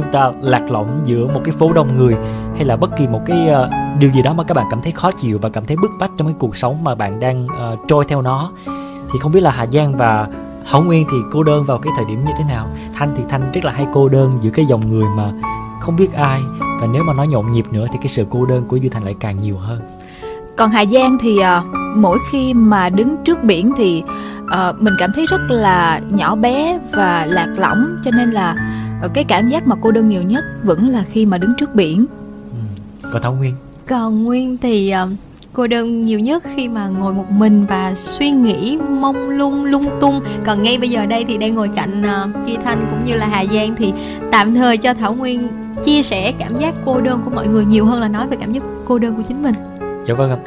chúng ta lạc lõng giữa một cái phố đông người hay là bất kỳ một cái uh, điều gì đó mà các bạn cảm thấy khó chịu và cảm thấy bức bách trong cái cuộc sống mà bạn đang uh, trôi theo nó. Thì không biết là Hà Giang và Hảo Nguyên thì cô đơn vào cái thời điểm như thế nào? Thanh thì Thanh rất là hay cô đơn giữa cái dòng người mà không biết ai. Và nếu mà nói nhộn nhịp nữa thì cái sự cô đơn của Duy Thành lại càng nhiều hơn. Còn Hà Giang thì uh, mỗi khi mà đứng trước biển thì uh, mình cảm thấy rất là nhỏ bé và lạc lõng. Cho nên là cái cảm giác mà cô đơn nhiều nhất vẫn là khi mà đứng trước biển. Ừ. còn Thảo Nguyên? Còn Nguyên thì uh, cô đơn nhiều nhất khi mà ngồi một mình và suy nghĩ mông lung lung tung. Còn ngay bây giờ đây thì đang ngồi cạnh uh, Duy Thanh cũng như là Hà Giang thì tạm thời cho Thảo Nguyên chia sẻ cảm giác cô đơn của mọi người nhiều hơn là nói về cảm giác cô đơn của chính mình. Dạ vâng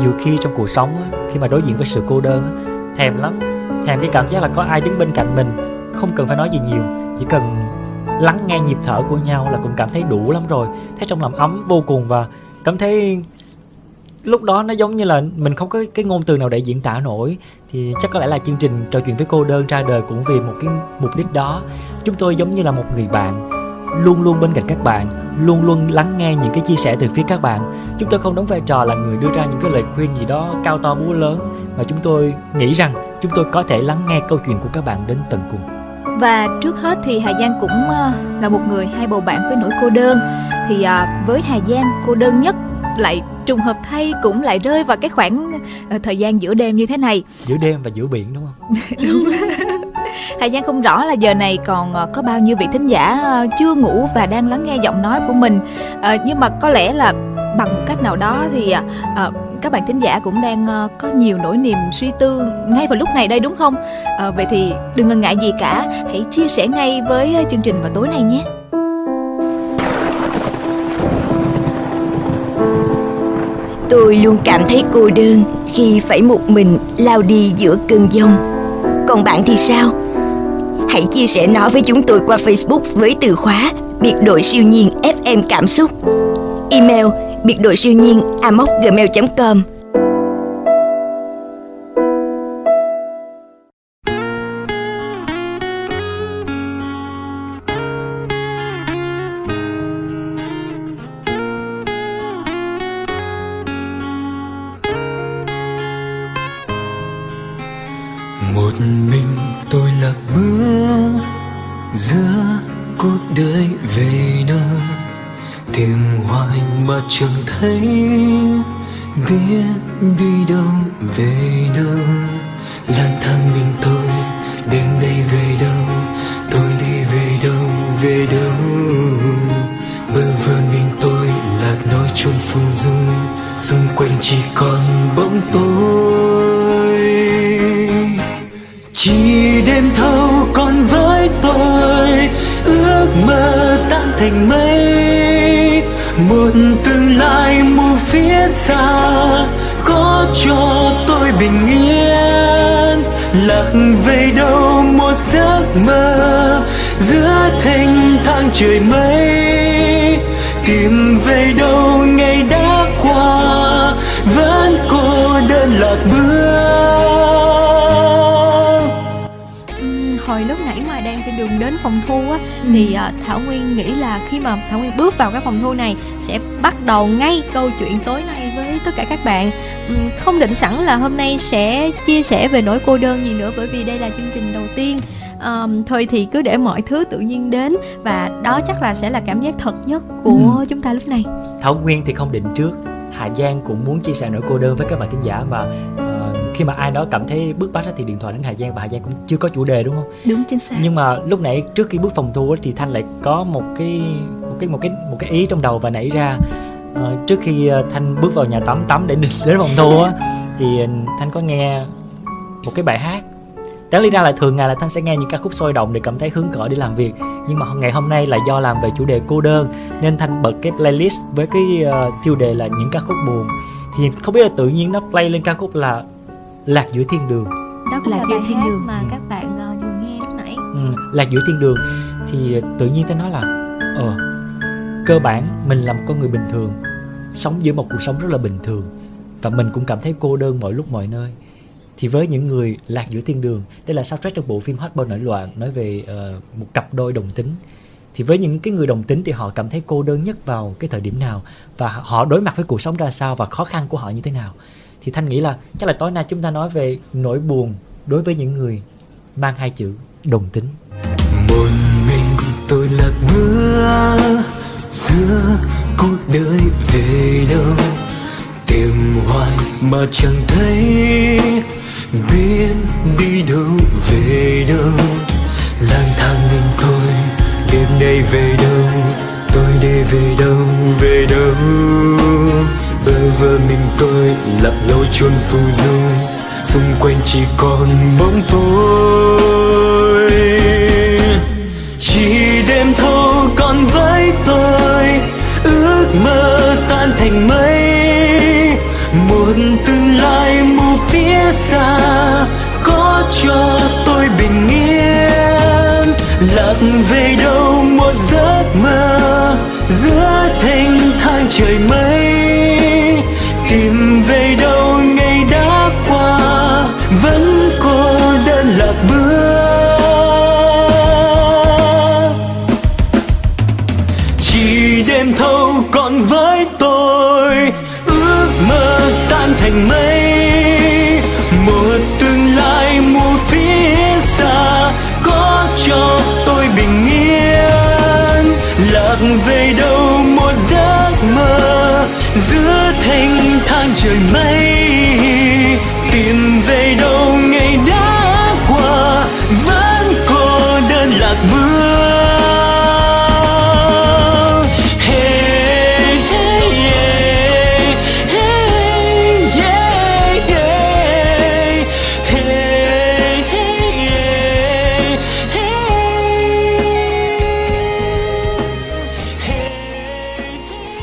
nhiều khi trong cuộc sống khi mà đối diện với sự cô đơn thèm lắm. Thèm cái cảm giác là có ai đứng bên cạnh mình. Không cần phải nói gì nhiều chỉ cần lắng nghe nhịp thở của nhau là cũng cảm thấy đủ lắm rồi. Thấy trong lòng ấm vô cùng và cảm thấy lúc đó nó giống như là mình không có cái ngôn từ nào để diễn tả nổi. Thì chắc có lẽ là chương trình trò chuyện với cô đơn ra đời cũng vì một cái mục đích đó. Chúng tôi giống như là một người bạn, luôn luôn bên cạnh các bạn, luôn luôn lắng nghe những cái chia sẻ từ phía các bạn. Chúng tôi không đóng vai trò là người đưa ra những cái lời khuyên gì đó cao to búa lớn, mà chúng tôi nghĩ rằng chúng tôi có thể lắng nghe câu chuyện của các bạn đến tận cùng và trước hết thì Hà Giang cũng ờ, là một người hai bầu bạn với nỗi cô đơn. Thì ờ, với Hà Giang cô đơn nhất lại trùng hợp thay cũng lại rơi vào cái khoảng ờ, thời gian giữa đêm như thế này. Giữa đêm và giữa biển đúng không? Đúng. Hà Giang không rõ là giờ này còn có bao nhiêu vị thính giả chưa ngủ và đang lắng nghe giọng nói của mình. À, nhưng mà có lẽ là bằng một cách nào đó thì à, các bạn thính giả cũng đang ờ, có nhiều nỗi niềm suy tư ngay vào lúc này đây đúng không? Uh, vậy thì đừng ngần ngại gì cả hãy chia sẻ ngay với ờ, chương trình vào tối nay nhé. Tôi luôn cảm thấy cô đơn khi phải một mình lao đi giữa cơn giông. Còn bạn thì sao? Hãy chia sẻ nó với chúng tôi qua Facebook với từ khóa biệt đội siêu nhiên FM cảm xúc. Email biệt đội siêu nhiên amoc.gmail.com một tương lai mù phía xa có cho tôi bình yên. Lạc về đâu một giấc mơ giữa thênh thang trời mây. Tìm về đâu ngày đã qua vẫn cô đơn lạc bước. Ừ, hồi lúc nãy mà gmail.com Thảo Nguyên bước vào cái phòng thu này sẽ bắt đầu ngay câu chuyện tối nay với tất cả các bạn. Không định sẵn là hôm nay sẽ chia sẻ về nỗi cô đơn gì nữa bởi vì đây là chương trình đầu tiên. Um, thôi thì cứ để mọi thứ tự nhiên đến và đó chắc là sẽ là cảm giác thật nhất của ừ. chúng ta lúc này. Thảo Nguyên thì không định trước. Hà Giang cũng muốn chia sẻ nỗi cô đơn với các bạn khán giả và khi mà ai đó cảm thấy bức bách thì điện thoại đến Hà Giang và Hà Giang cũng chưa có chủ đề đúng không? Đúng chính xác. Nhưng mà lúc nãy trước khi bước phòng thu thì Thanh lại có một cái một cái một cái một cái ý trong đầu và nảy ra uh, trước khi ờ, Thanh bước vào nhà tắm tắm để đến phòng thu á thì Thanh có nghe một cái bài hát đáng lý ra là thường ngày là thanh sẽ nghe những ca khúc sôi động để cảm thấy hứng khởi để làm việc nhưng mà ngày hôm nay là do làm về chủ đề cô đơn nên thanh bật cái playlist với cái uh, tiêu đề là những ca khúc buồn thì không biết là tự nhiên nó play lên ca khúc là lạc giữa thiên đường. Đó là giữa thiên đường. mà các bạn uh, vừa nghe lúc nãy. Ừ, lạc giữa thiên đường. Thì tự nhiên ta nói là ờ cơ bản mình là một con người bình thường sống giữa một cuộc sống rất là bình thường và mình cũng cảm thấy cô đơn mọi lúc mọi nơi. Thì với những người lạc giữa thiên đường đây là soundtrack trong bộ phim Hot Boy nổi loạn nói về uh, một cặp đôi đồng tính. Thì với những cái người đồng tính thì họ cảm thấy cô đơn nhất vào cái thời điểm nào và họ đối mặt với cuộc sống ra sao và khó khăn của họ như thế nào thì thanh nghĩ là chắc là tối nay chúng ta nói về nỗi buồn đối với những người mang hai chữ đồng tính. Một mình tôi lạc bước giữa cuộc đời về đâu? Tìm hoài mà chẳng thấy, biết đi đâu về đâu? Lang thang mình tôi, đêm nay về đâu? Tôi đi về đâu về đâu? Bơ vơ mình tôi lặng lối chôn phù du. Xung quanh chỉ còn bóng tôi. Chỉ đêm thâu còn với tôi, ước mơ tan thành mây. Một tương lai mù phía xa, có cho tôi bình yên. Lạc về đâu một giấc mơ giữa thành trời mây. Trời mây.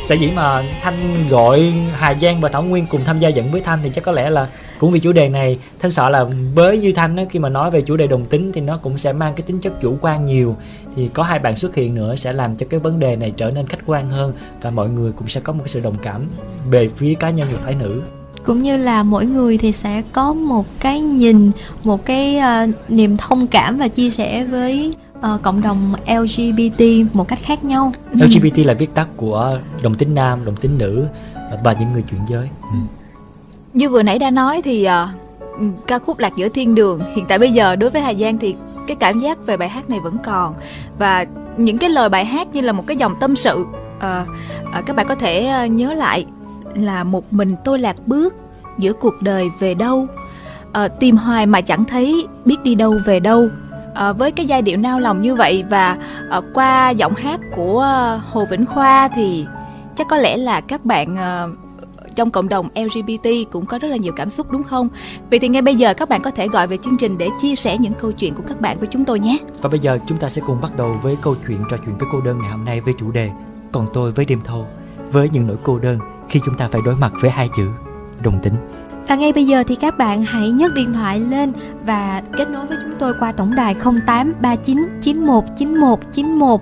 Sở dĩ mà thanh gọi hà giang và thảo nguyên cùng tham gia dẫn với thanh thì chắc có lẽ là cũng vì chủ đề này. Thanh sợ là với như thanh á, khi mà nói về chủ đề đồng tính thì nó cũng sẽ mang cái tính chất chủ quan nhiều. Thì có hai bạn xuất hiện nữa sẽ làm cho cái vấn đề này trở nên khách quan hơn và mọi người cũng sẽ có một cái sự đồng cảm về phía cá nhân người phái nữ. Cũng như là mỗi người thì sẽ có một cái nhìn một cái uh, niềm thông cảm và chia sẻ với ờ, cộng đồng LGBT một cách khác nhau. LGBT là viết tắt của đồng tính nam đồng tính nữ và những người chuyển giới. Ừ. Như vừa nãy đã nói thì ừ, ca khúc Lạc giữa thiên đường hiện tại bây giờ đối với Hà Giang thì cái cảm giác về bài hát này vẫn còn. Và những cái lời bài hát như là một cái dòng tâm sự Ờ, ờ, các bạn có thể ờ, nhớ lại là một mình tôi lạc bước giữa cuộc đời về đâu. Ờ, tìm hoài mà chẳng thấy biết đi đâu về đâu Ờ, với cái giai điệu nao lòng như vậy và ờ, qua giọng hát của Hồ Vĩnh Khoa thì chắc có lẽ là các bạn ờ, trong cộng đồng LGBT cũng có rất là nhiều cảm xúc đúng không? Vậy thì ngay bây giờ các bạn có thể gọi về chương trình để chia sẻ những câu chuyện của các bạn với chúng tôi nhé. Và bây giờ chúng ta sẽ cùng bắt đầu với câu chuyện trò chuyện với cô đơn ngày hôm nay với chủ đề Còn tôi với đêm thâu Với những nỗi cô đơn khi chúng ta phải đối mặt với hai chữ đồng tính và ngay bây giờ thì các bạn hãy nhấc điện thoại lên và kết nối với chúng tôi qua tổng đài 0839 91 91 91.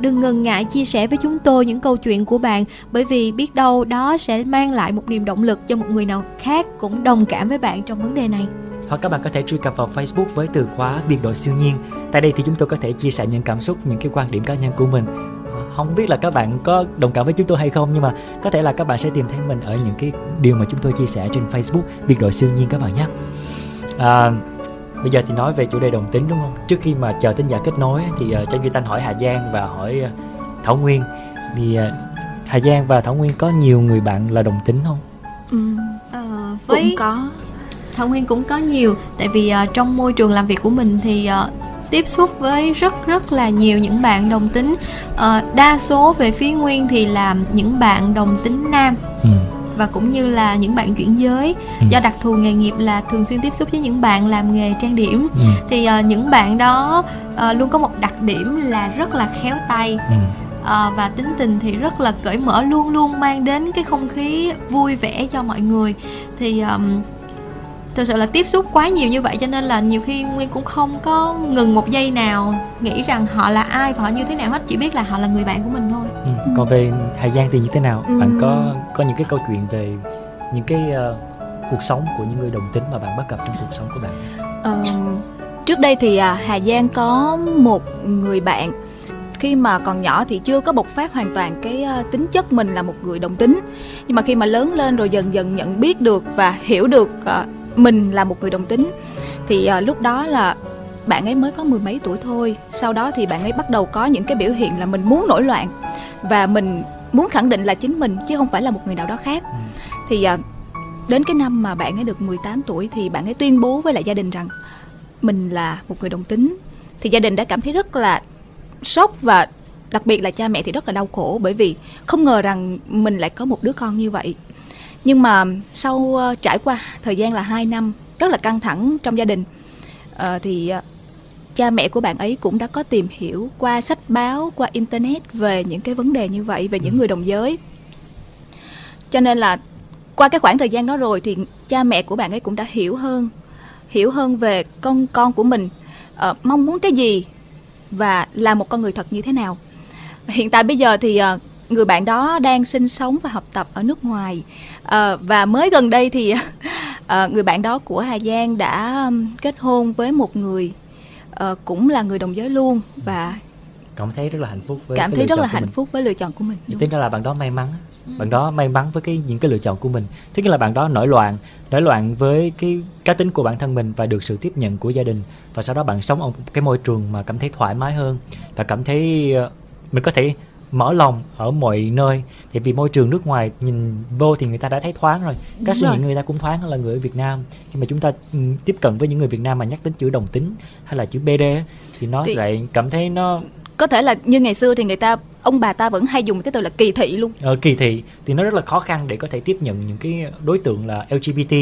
Đừng ngần ngại chia sẻ với chúng tôi những câu chuyện của bạn bởi vì biết đâu đó sẽ mang lại một niềm động lực cho một người nào khác cũng đồng cảm với bạn trong vấn đề này. Hoặc các bạn có thể truy cập vào Facebook với từ khóa biệt đội siêu nhiên Tại đây thì chúng tôi có thể chia sẻ những cảm xúc, những cái quan điểm cá nhân của mình không biết là các bạn có đồng cảm với chúng tôi hay không Nhưng mà có thể là các bạn sẽ tìm thấy mình ở những cái điều mà chúng tôi chia sẻ trên Facebook Biệt đội siêu nhiên các bạn nhé à, Bây giờ thì nói về chủ đề đồng tính đúng không? Trước khi mà chờ tin giả kết nối thì uh, cho Duy Thanh hỏi Hà Giang và hỏi ờ, Thảo Nguyên Thì uh, Hà Giang và Thảo Nguyên có nhiều người bạn là đồng tính không? Ờ, Cũng với có. Thảo Nguyên cũng có nhiều tại vì ờ, trong môi trường làm việc của mình thì ờ, tiếp xúc với rất rất là nhiều những bạn đồng tính Ờ, đa số về phía Nguyên thì là những bạn đồng tính nam Ừ. và cũng như là những bạn chuyển giới Ừ. do đặc thù nghề nghiệp là thường xuyên tiếp xúc với những bạn làm nghề trang điểm Ừ. thì ờ, những bạn đó ờ, luôn có một đặc điểm là rất là khéo tay Ừ. Ờ, và tính tình thì rất là cởi mở luôn luôn mang đến cái không khí vui vẻ cho mọi người thì um, thực sự là tiếp xúc quá nhiều như vậy cho nên là nhiều khi nguyên cũng không có ngừng một giây nào nghĩ rằng họ là ai và họ như thế nào hết chỉ biết là họ là người bạn của mình thôi Ừ. Còn về Hà Giang thì như thế nào? Bạn Ừm. có có những cái câu chuyện về những cái ờ, cuộc sống của những người đồng tính mà bạn bắt gặp trong cuộc sống của bạn? Ờ, trước đây thì à, Hà Giang có một người bạn khi mà còn nhỏ thì chưa có bộc phát hoàn toàn cái uh, tính chất mình là một người đồng tính nhưng mà khi mà lớn lên rồi dần dần nhận biết được và hiểu được uh, mình là một người đồng tính. Thì uh, lúc đó là bạn ấy mới có mười mấy tuổi thôi. Sau đó thì bạn ấy bắt đầu có những cái biểu hiện là mình muốn nổi loạn. Và mình muốn khẳng định là chính mình chứ không phải là một người nào đó khác. Ừ. thì uh, đến cái năm mà bạn ấy được 18 tuổi thì bạn ấy tuyên bố với lại gia đình rằng mình là một người đồng tính. Thì gia đình đã cảm thấy rất là sốc và đặc biệt là cha mẹ thì rất là đau khổ bởi vì không ngờ rằng mình lại có một đứa con như vậy nhưng mà sau uh, trải qua thời gian là 2 năm rất là căng thẳng trong gia đình uh, thì uh, cha mẹ của bạn ấy cũng đã có tìm hiểu qua sách báo qua internet về những cái vấn đề như vậy về những ừ. người đồng giới. Cho nên là qua cái khoảng thời gian đó rồi thì cha mẹ của bạn ấy cũng đã hiểu hơn hiểu hơn về con con của mình uh, mong muốn cái gì và là một con người thật như thế nào. Hiện tại bây giờ thì uh, người bạn đó đang sinh sống và học tập ở nước ngoài uh, và mới gần đây thì uh, người bạn đó của Hà Giang đã um, kết hôn với một người uh, cũng là người đồng giới luôn và cảm thấy rất là hạnh phúc với cảm thấy rất là hạnh mình. phúc với lựa chọn của mình tính ra là bạn đó may mắn ừ. bạn đó may mắn với cái những cái lựa chọn của mình thứ nhất là bạn đó nổi loạn nổi loạn với cái cá tính của bản thân mình và được sự tiếp nhận của gia đình và sau đó bạn sống ở cái môi trường mà cảm thấy thoải mái hơn và cảm thấy mình có thể mở lòng ở mọi nơi. Thì vì môi trường nước ngoài nhìn vô thì người ta đã thấy thoáng rồi. Các suy nghĩ người ta cũng thoáng hơn là người ở Việt Nam. Khi mà chúng ta ừ, tiếp cận với những người Việt Nam mà nhắc đến chữ đồng tính hay là chữ BD thì nó thì... lại cảm thấy nó có thể là như ngày xưa thì người ta ông bà ta vẫn hay dùng cái từ là kỳ thị luôn. Ờ, kỳ thị thì nó rất là khó khăn để có thể tiếp nhận những cái đối tượng là LGBT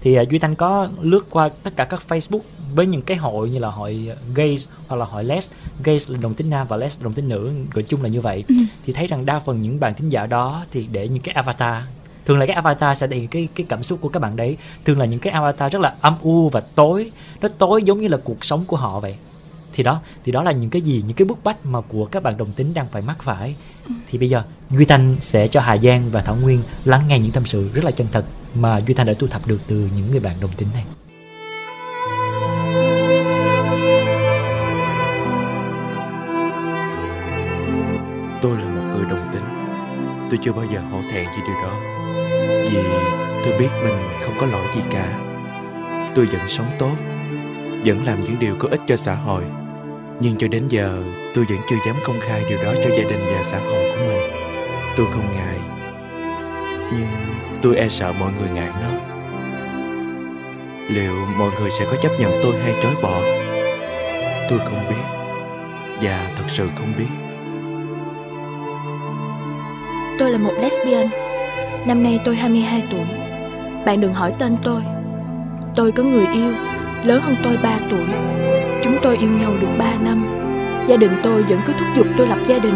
thì uh, duy thanh có lướt qua tất cả các facebook với những cái hội như là hội gays hoặc là hội les gays là đồng tính nam và les đồng tính nữ gọi chung là như vậy. Ừ. thì thấy rằng đa phần những bạn thính giả đó thì để những cái avatar thường là cái avatar sẽ thể hiện cái cái cảm xúc của các bạn đấy. Thường là những cái avatar rất là âm u và tối nó tối giống như là cuộc sống của họ vậy. Thì đó thì đó là những cái gì những cái bức bách mà của các bạn đồng tính đang phải mắc phải. Thì bây giờ duy thanh sẽ cho hà giang và thảo nguyên lắng nghe những tâm sự rất là chân thật mà duy thanh đã thu thập được từ những người bạn đồng tính này tôi là một người đồng tính. Tôi chưa bao giờ hổ thẹn vì điều đó. Vì tôi biết mình không có lỗi gì cả. Tôi vẫn sống tốt, vẫn làm những điều có ích cho xã hội. Nhưng cho đến giờ, tôi vẫn chưa dám công khai điều đó cho gia đình và xã hội của mình. Tôi không ngại. Nhưng tôi e sợ mọi người ngại nó. Liệu mọi người sẽ có chấp nhận tôi hay chối bỏ? Tôi không biết. Và thật sự không biết tôi là một lesbian. Năm nay tôi 22 tuổi. Bạn đừng hỏi tên tôi. Tôi có người yêu, lớn hơn tôi 3 tuổi. Chúng tôi yêu nhau được 3 năm. Gia đình tôi vẫn cứ thúc giục tôi lập gia đình.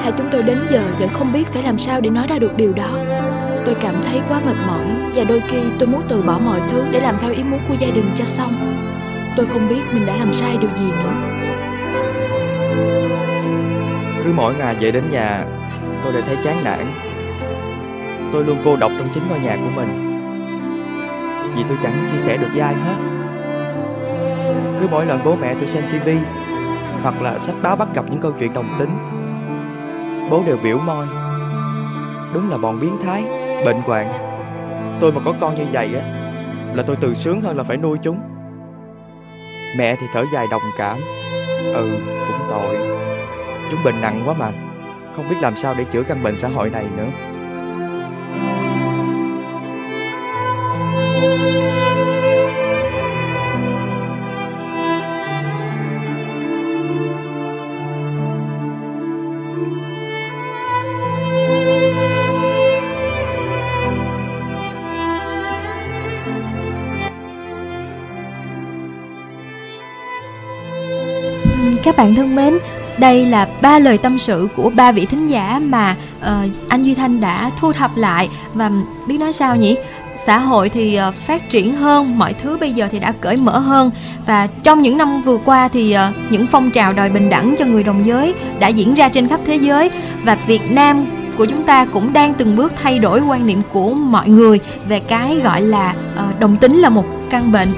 Hai chúng tôi đến giờ vẫn không biết phải làm sao để nói ra được điều đó. Tôi cảm thấy quá mệt mỏi Và đôi khi tôi muốn từ bỏ mọi thứ để làm theo ý muốn của gia đình cho xong. Tôi không biết mình đã làm sai điều gì nữa. Cứ mỗi ngày về đến nhà Tôi lại thấy chán nản. Tôi luôn cô độc trong chính ngôi nhà của mình. Vì tôi chẳng chia sẻ được với ai hết. Cứ mỗi lần bố mẹ tôi xem tivi hoặc là sách báo bắt gặp những câu chuyện đồng tính, bố đều biểu môi. Đúng là bọn biến thái, bệnh hoạn. Tôi mà có con như vậy á, là tôi từ sướng hơn là phải nuôi chúng. Mẹ thì thở dài đồng cảm. Ừ cũng tội. Chúng bệnh nặng quá mà không biết làm sao để chữa căn bệnh xã hội này nữa. Các bạn thân mến, đây là ba lời tâm sự của ba vị thính giả mà uh, anh Duy Thanh đã thu thập lại và biết nói sao nhỉ? xã hội thì uh, phát triển hơn mọi thứ bây giờ thì đã cởi mở hơn và trong những năm vừa qua thì uh, những phong trào đòi bình đẳng cho người đồng giới đã diễn ra trên khắp thế giới và Việt Nam của chúng ta cũng đang từng bước thay đổi quan niệm của mọi người về cái gọi là uh, đồng tính là một căn bệnh.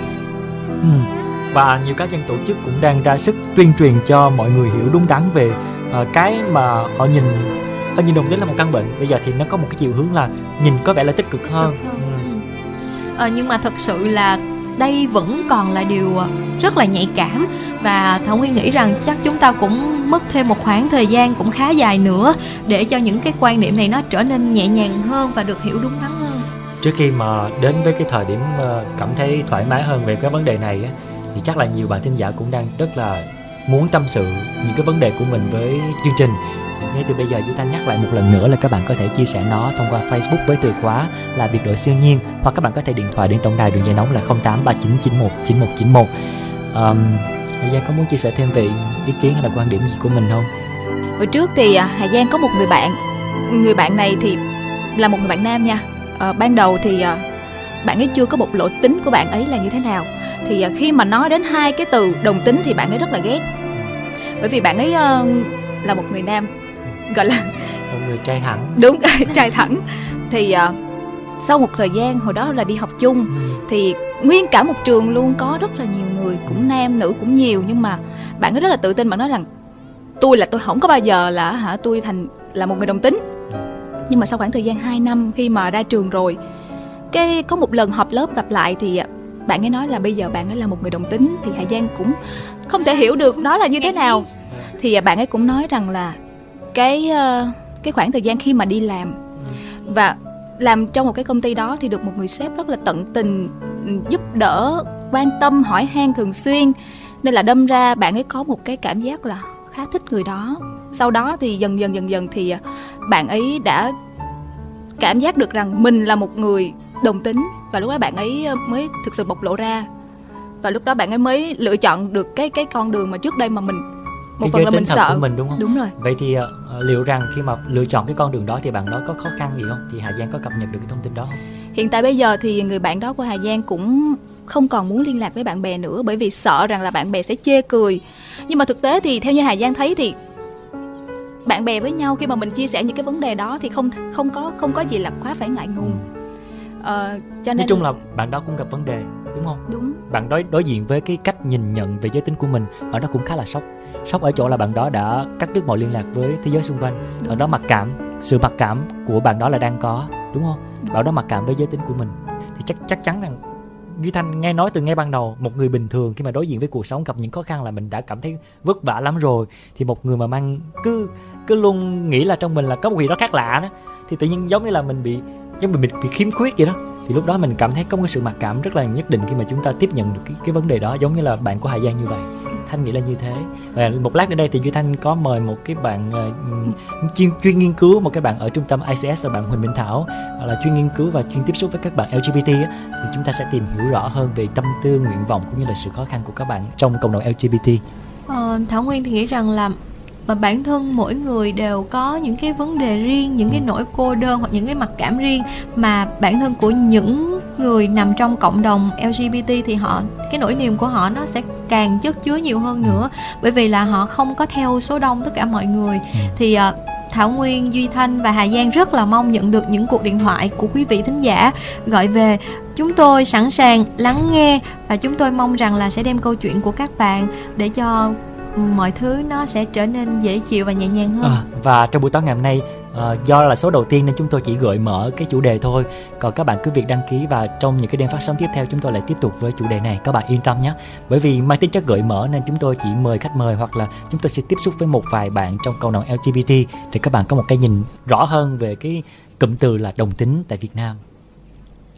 Ừ và nhiều cá nhân tổ chức cũng đang ra sức tuyên truyền cho mọi người hiểu đúng đắn về uh, cái mà họ nhìn họ nhìn đồng tính là một căn bệnh bây giờ thì nó có một cái chiều hướng là nhìn có vẻ là tích cực hơn, Cực hơn. Ừ. Ừ. Ờ, nhưng mà thật sự là đây vẫn còn là điều ờ, rất là nhạy cảm và Thảo Nguyên nghĩ rằng chắc chúng ta cũng mất thêm một khoảng thời gian cũng khá dài nữa để cho những cái quan niệm này nó trở nên nhẹ nhàng hơn và được hiểu đúng đắn hơn. trước khi mà đến với cái thời điểm ờ, cảm thấy thoải mái hơn về cái vấn đề này thì chắc là nhiều bạn thính giả cũng đang rất là muốn tâm sự những cái vấn đề của mình với chương trình. Ngay từ bây giờ chúng ta nhắc lại một lần nữa là các bạn có thể chia sẻ nó thông qua Facebook với từ khóa là biệt đội siêu nhiên hoặc các bạn có thể điện thoại đến tổng đài đường dây nóng là 0839919191 um, Hà Giang có muốn chia sẻ thêm về ý kiến hay là quan điểm gì của mình không? hồi trước thì à, Hà Giang có một người bạn người bạn này thì là một người bạn nam nha. Ờ, ban đầu thì à, bạn ấy chưa có bộc lộ tính của bạn ấy là như thế nào thì à, khi mà nói đến hai cái từ đồng tính thì bạn ấy rất là ghét. Bởi vì bạn ấy ờ, là một người nam gọi là Một người trai hẳn đúng trai thẳng. Thì à, sau một thời gian hồi đó là đi học chung thì nguyên cả một trường luôn có rất là nhiều người cũng nam nữ cũng nhiều. Nhưng mà bạn ấy rất là tự tin bạn nói rằng tôi là tôi không có bao giờ là hả tôi thành là một người đồng tính. Nhưng mà sau khoảng thời gian 2 năm khi mà ra trường rồi cái có một lần họp lớp gặp lại thì bạn ấy nói là bây giờ bạn ấy là một người đồng tính thì Hà Giang cũng không thể hiểu được đó là như thế nào. Thì à, bạn ấy cũng nói rằng là cái ờ, cái khoảng thời gian khi mà đi làm và làm trong một cái công ty đó thì được một người sếp rất là tận tình giúp đỡ, quan tâm, hỏi han thường xuyên. Nên là đâm ra bạn ấy có một cái cảm giác là khá thích người đó. Sau đó thì dần dần dần dần thì à, bạn ấy đã cảm giác được rằng mình là một người đồng tính và lúc đó bạn ấy ờ, mới thực sự bộc lộ ra và lúc đó bạn ấy mới lựa chọn được cái cái con đường mà trước đây mà mình một Cái phần là mình sợ của mình đúng không? đúng rồi Vậy thì ờ, liệu rằng khi mà lựa chọn cái con đường đó thì bạn đó có khó khăn gì không? Thì Hà Giang có cập nhật được cái thông tin đó không? Hiện tại bây giờ thì người bạn đó của Hà Giang cũng không còn muốn liên lạc với bạn bè nữa bởi vì sợ rằng là bạn bè sẽ chê cười. Nhưng mà thực tế thì theo như Hà Giang thấy thì bạn bè với nhau khi mà mình chia sẻ những cái vấn đề đó thì không không có không có gì là quá phải ngại ngùng. Ờ, cho nên Nói chung là bạn đó cũng gặp vấn đề đúng không? đúng Bạn đối đối diện với cái cách nhìn nhận về giới tính của mình, bạn đó cũng khá là sốc. Sốc ở chỗ là bạn đó đã cắt đứt mọi liên lạc với thế giới xung quanh. Bạn đó mặc cảm, sự mặc cảm của bạn đó là đang có, đúng không? Bạn đó mặc cảm với giới tính của mình. Thì chắc chắc chắn rằng Duy Thanh nghe nói từ ngay ban đầu một người bình thường khi mà đối diện với cuộc sống gặp những khó khăn là mình đã cảm thấy vất vả lắm rồi thì một người mà mang cứ cứ luôn nghĩ là trong mình là có một gì đó khác lạ đó thì tự nhiên giống như là mình bị giống như mình bị, bị khiếm khuyết vậy đó. Thì lúc đó mình cảm thấy có một cái sự mặc cảm rất là nhất định khi mà chúng ta tiếp nhận được cái, cái vấn đề đó giống như là bạn của Hà Giang như vậy. Thanh nghĩ là như thế. Và một lát nữa đây thì Duy Thanh có mời một cái bạn uh, chuyên chuyên nghiên cứu một cái bạn ở trung tâm ICS là bạn Huỳnh Minh Thảo là chuyên nghiên cứu và chuyên tiếp xúc với các bạn LGBT á, thì chúng ta sẽ tìm hiểu rõ hơn về tâm tư nguyện vọng cũng như là sự khó khăn của các bạn trong cộng đồng LGBT Ờ, Thảo Nguyên thì nghĩ rằng là mà bản thân mỗi người đều có những cái vấn đề riêng, những cái nỗi cô đơn hoặc những cái mặc cảm riêng mà bản thân của những người nằm trong cộng đồng LGBT thì họ cái nỗi niềm của họ nó sẽ càng chất chứa nhiều hơn nữa. Bởi vì là họ không có theo số đông tất cả mọi người. Thì ờ, Thảo Nguyên, Duy Thanh và Hà Giang rất là mong nhận được những cuộc điện thoại của quý vị thính giả gọi về. Chúng tôi sẵn sàng lắng nghe và chúng tôi mong rằng là sẽ đem câu chuyện của các bạn để cho mọi thứ nó sẽ trở nên dễ chịu và nhẹ nhàng hơn. À, và trong buổi tối ngày hôm nay ờ, do là số đầu tiên nên chúng tôi chỉ gợi mở cái chủ đề thôi. Còn các bạn cứ việc đăng ký và trong những cái đêm phát sóng tiếp theo chúng tôi lại tiếp tục với chủ đề này. Các bạn yên tâm nhé. Bởi vì mang tính chất gợi mở nên chúng tôi chỉ mời khách mời hoặc là chúng tôi sẽ tiếp xúc với một vài bạn trong cộng đồng LGBT để các bạn có một cái nhìn rõ hơn về cái cụm từ là đồng tính tại Việt Nam.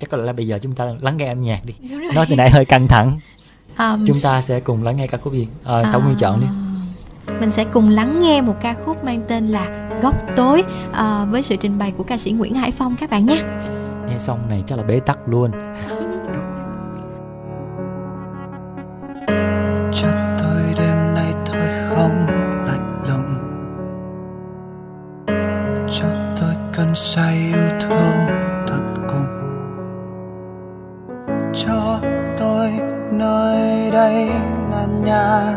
Chắc có lẽ là bây giờ chúng ta lắng nghe âm nhạc đi. Nói từ nãy hơi căng thẳng Um, chúng ta sẽ cùng lắng nghe ca khúc gì? À, Thảo Nguyên chọn đi. Mình sẽ cùng lắng nghe một ca khúc mang tên là Góc tối à, với sự trình bày của ca sĩ Nguyễn Hải Phong các bạn nhé. nghe xong này chắc là bế tắc luôn. Cho tôi đêm nay thôi không lạnh lùng. Cho tôi cơn say yêu thương tận cùng. Cho nơi đây là nhà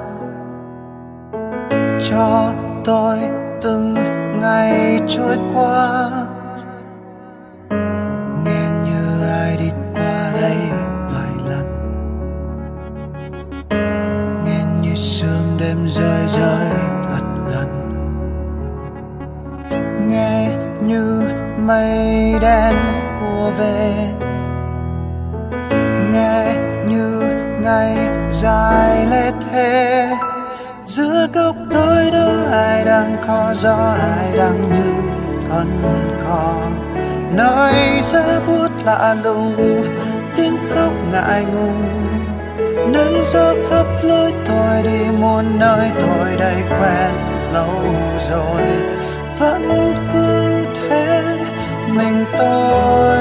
cho tôi từng ngày trôi qua. Nghe như ai đi qua đây vài lần. Nghe như sương đêm rơi rơi thật gần. Như mây đen ùa về. Dài lê thế. Giữa góc tối đó ai đang có gió, ai đang như thân cò. Nói ra bút lạ lùng, tiếng khóc ngại ngùng. Nắng gió khắp lối tôi đi, muôn nơi tôi đây quen lâu rồi. Vẫn cứ thế, mình tôi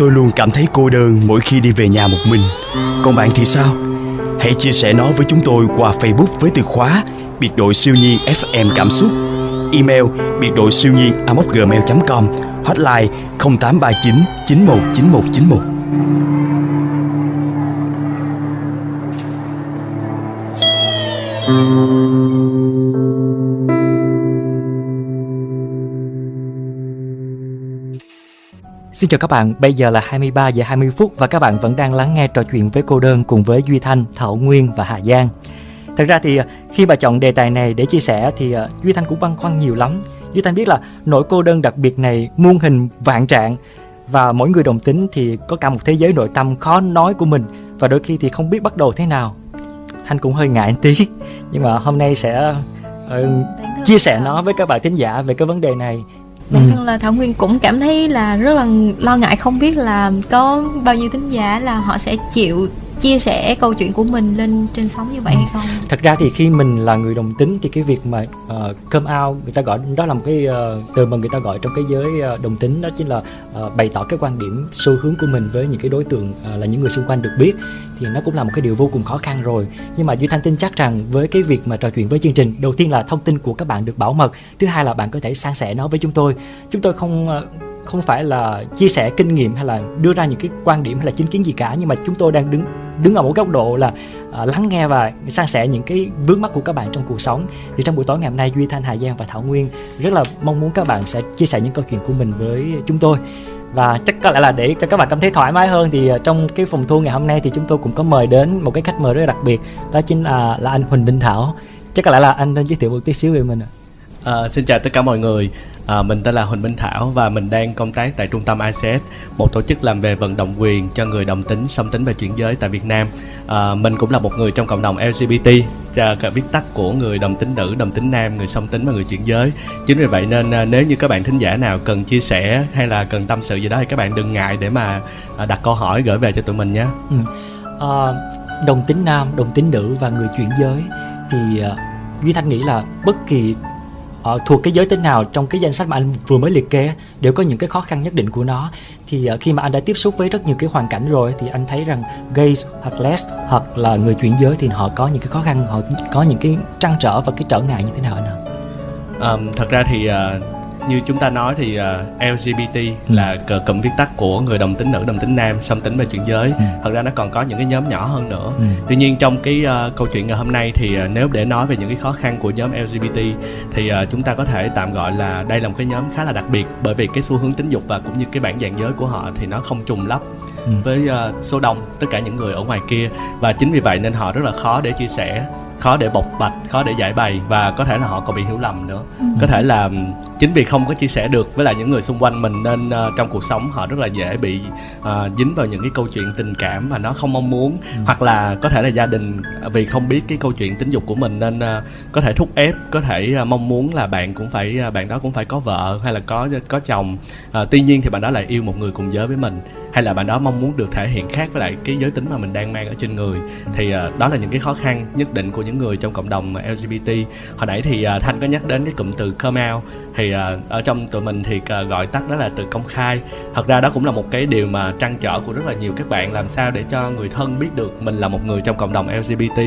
Tôi luôn cảm thấy cô đơn mỗi khi đi về nhà một mình. Còn bạn thì sao? Hãy chia sẻ nó với chúng tôi qua Facebook với từ khóa biệt đội siêu nhiên FM cảm xúc, email biệt đội siêu nhiên gmail.com, hotline 0839 919191. Xin chào các bạn, bây giờ là 23 giờ 20 phút và các bạn vẫn đang lắng nghe trò chuyện với cô đơn cùng với Duy Thanh, Thảo Nguyên và Hà Giang. Thật ra thì à, khi bà chọn đề tài này để chia sẻ thì à, Duy Thanh cũng băn khoăn nhiều lắm. Duy Thanh biết là nỗi cô đơn đặc biệt này muôn hình vạn trạng và mỗi người đồng tính thì có cả một thế giới nội tâm khó nói của mình và đôi khi thì không biết bắt đầu thế nào. Thanh cũng hơi ngại tí nhưng mà hôm nay sẽ ờ, chia sẻ nó với các bạn thính giả về cái vấn đề này bản Ừ. thân là thảo nguyên cũng cảm thấy là rất là lo ngại không biết là có bao nhiêu thính giả là họ sẽ chịu chia sẻ câu chuyện của mình lên trên sóng như vậy hay không? Thật ra thì khi mình là người đồng tính thì cái việc mà uh, come out người ta gọi đó là một cái uh, từ mà người ta gọi trong cái giới uh, đồng tính đó chính là uh, bày tỏ cái quan điểm xu hướng của mình với những cái đối tượng uh, là những người xung quanh được biết. Thì nó cũng là một cái điều vô cùng khó khăn rồi. Nhưng mà duy thanh tin chắc rằng với cái việc mà trò chuyện với chương trình đầu tiên là thông tin của các bạn được bảo mật thứ hai là bạn có thể san sẻ nó với chúng tôi. Chúng tôi không uh, không phải là chia sẻ kinh nghiệm hay là đưa ra những cái quan điểm hay là chính kiến gì cả nhưng mà chúng tôi đang đứng đứng ở một góc độ là uh, lắng nghe và san sẻ những cái vướng mắt của các bạn trong cuộc sống. Thì trong buổi tối ngày hôm nay duy thanh hà giang và thảo nguyên rất là mong muốn các bạn sẽ chia sẻ những câu chuyện của mình với chúng tôi. Và chắc có lẽ là để cho các bạn cảm thấy thoải mái hơn thì à, trong cái phòng thu ngày hôm nay thì chúng tôi cũng có mời đến một cái khách mời rất là đặc biệt đó chính là là anh Huỳnh Minh Thảo. Chắc có lẽ là anh nên giới thiệu một tí xíu về mình ạ. À, xin chào tất cả mọi người à, Mình tên là Huỳnh Minh Thảo và mình đang công tác tại trung tâm ICS Một tổ chức làm về vận động quyền cho người đồng tính, song tính và chuyển giới tại Việt Nam. À, Mình cũng là một người trong cộng đồng LGBT cả viết tắt của người đồng tính nữ, đồng tính nam, người song tính và người chuyển giới. Chính vì vậy nên à, nếu như các bạn thính giả nào cần chia sẻ hay là cần tâm sự gì đó Thì các bạn đừng ngại để mà à, đặt câu hỏi gửi về cho tụi mình nhé. Ừ. à, Đồng tính nam, đồng tính nữ và người chuyển giới Thì à, Duy Thanh nghĩ là bất kỳ uh, thuộc cái giới tính nào trong cái danh sách mà anh vừa mới liệt kê đều có những cái khó khăn nhất định của nó thì uh, khi mà anh đã tiếp xúc với rất nhiều cái hoàn cảnh rồi thì anh thấy rằng gays hoặc les hoặc là người chuyển giới thì họ có những cái khó khăn họ có những cái trăn trở và cái trở ngại như thế nào anh ạ? Um, thật ra thì uh, như chúng ta nói thì uh, LGBT ừ. là cụm viết tắt của người đồng tính nữ đồng tính nam song tính và chuyển giới ừ. thật ra nó còn có những cái nhóm nhỏ hơn nữa ừ. tuy nhiên trong cái uh, câu chuyện ngày hôm nay thì uh, nếu để nói về những cái khó khăn của nhóm LGBT thì uh, chúng ta có thể tạm gọi là đây là một cái nhóm khá là đặc biệt bởi vì cái xu hướng tính dục và cũng như cái bản dạng giới của họ thì nó không trùng lắp ừ. với uh, số đông tất cả những người ở ngoài kia và chính vì vậy nên họ rất là khó để chia sẻ khó để bộc bạch khó để giải bày và có thể là họ còn bị hiểu lầm nữa ừ. có thể là chính vì không có chia sẻ được với lại những người xung quanh mình nên uh, trong cuộc sống họ rất là dễ bị uh, dính vào những cái câu chuyện tình cảm mà nó không mong muốn ừ. hoặc là có thể là gia đình vì không biết cái câu chuyện tính dục của mình nên uh, có thể thúc ép có thể uh, mong muốn là bạn cũng phải uh, bạn đó cũng phải có vợ hay là có có chồng uh, tuy nhiên thì bạn đó lại yêu một người cùng giới với mình hay là bạn đó mong muốn được thể hiện khác với lại cái giới tính mà mình đang mang ở trên người? Thì uh, đó là những cái khó khăn nhất định của những người trong cộng đồng LGBT hồi nãy thì uh, thanh có nhắc đến cái cụm từ come out. Thì uh, ở trong tụi mình thì uh, gọi tắt đó là từ công khai. Thật ra đó cũng là một cái điều mà trăn trở của rất là nhiều các bạn. Làm sao để cho người thân biết được mình là một người trong cộng đồng LGBT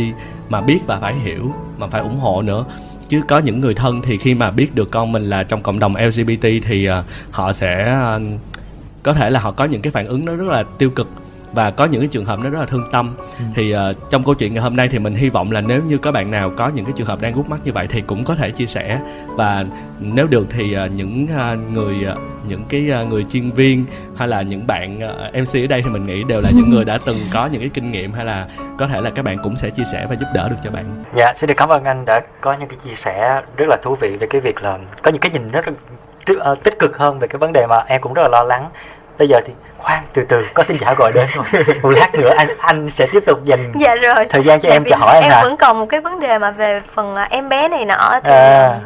mà biết và phải hiểu mà phải ủng hộ nữa. Chứ có những người thân thì khi mà biết được con mình là trong cộng đồng LGBT thì uh, họ sẽ uh, có thể là họ có những cái phản ứng nó rất là tiêu cực và có những cái trường hợp nó rất là thương tâm ừ. thì uh, trong câu chuyện ngày hôm nay thì mình hy vọng là nếu như các bạn nào có những cái trường hợp đang gút mắt như vậy thì cũng có thể chia sẻ và nếu được thì uh, những uh, người uh, những cái à, người chuyên viên hay là những bạn à, MC ở đây thì mình nghĩ đều là những người đã từng có những cái kinh nghiệm hay là có thể là các bạn cũng sẽ chia sẻ và giúp đỡ được cho bạn. Dạ, xin được cảm ơn anh đã có những cái chia sẻ rất là thú vị về cái việc là có những cái nhìn rất là tích ờ, cực hơn về cái vấn đề mà em cũng rất là lo lắng bây giờ thì khoan từ từ có tin giả gọi đến rồi một lát nữa anh anh sẽ tiếp tục dành dạ rồi thời gian cho em cho hỏi em hả? vẫn còn một cái vấn đề mà về phần à, em bé này nọ thì à,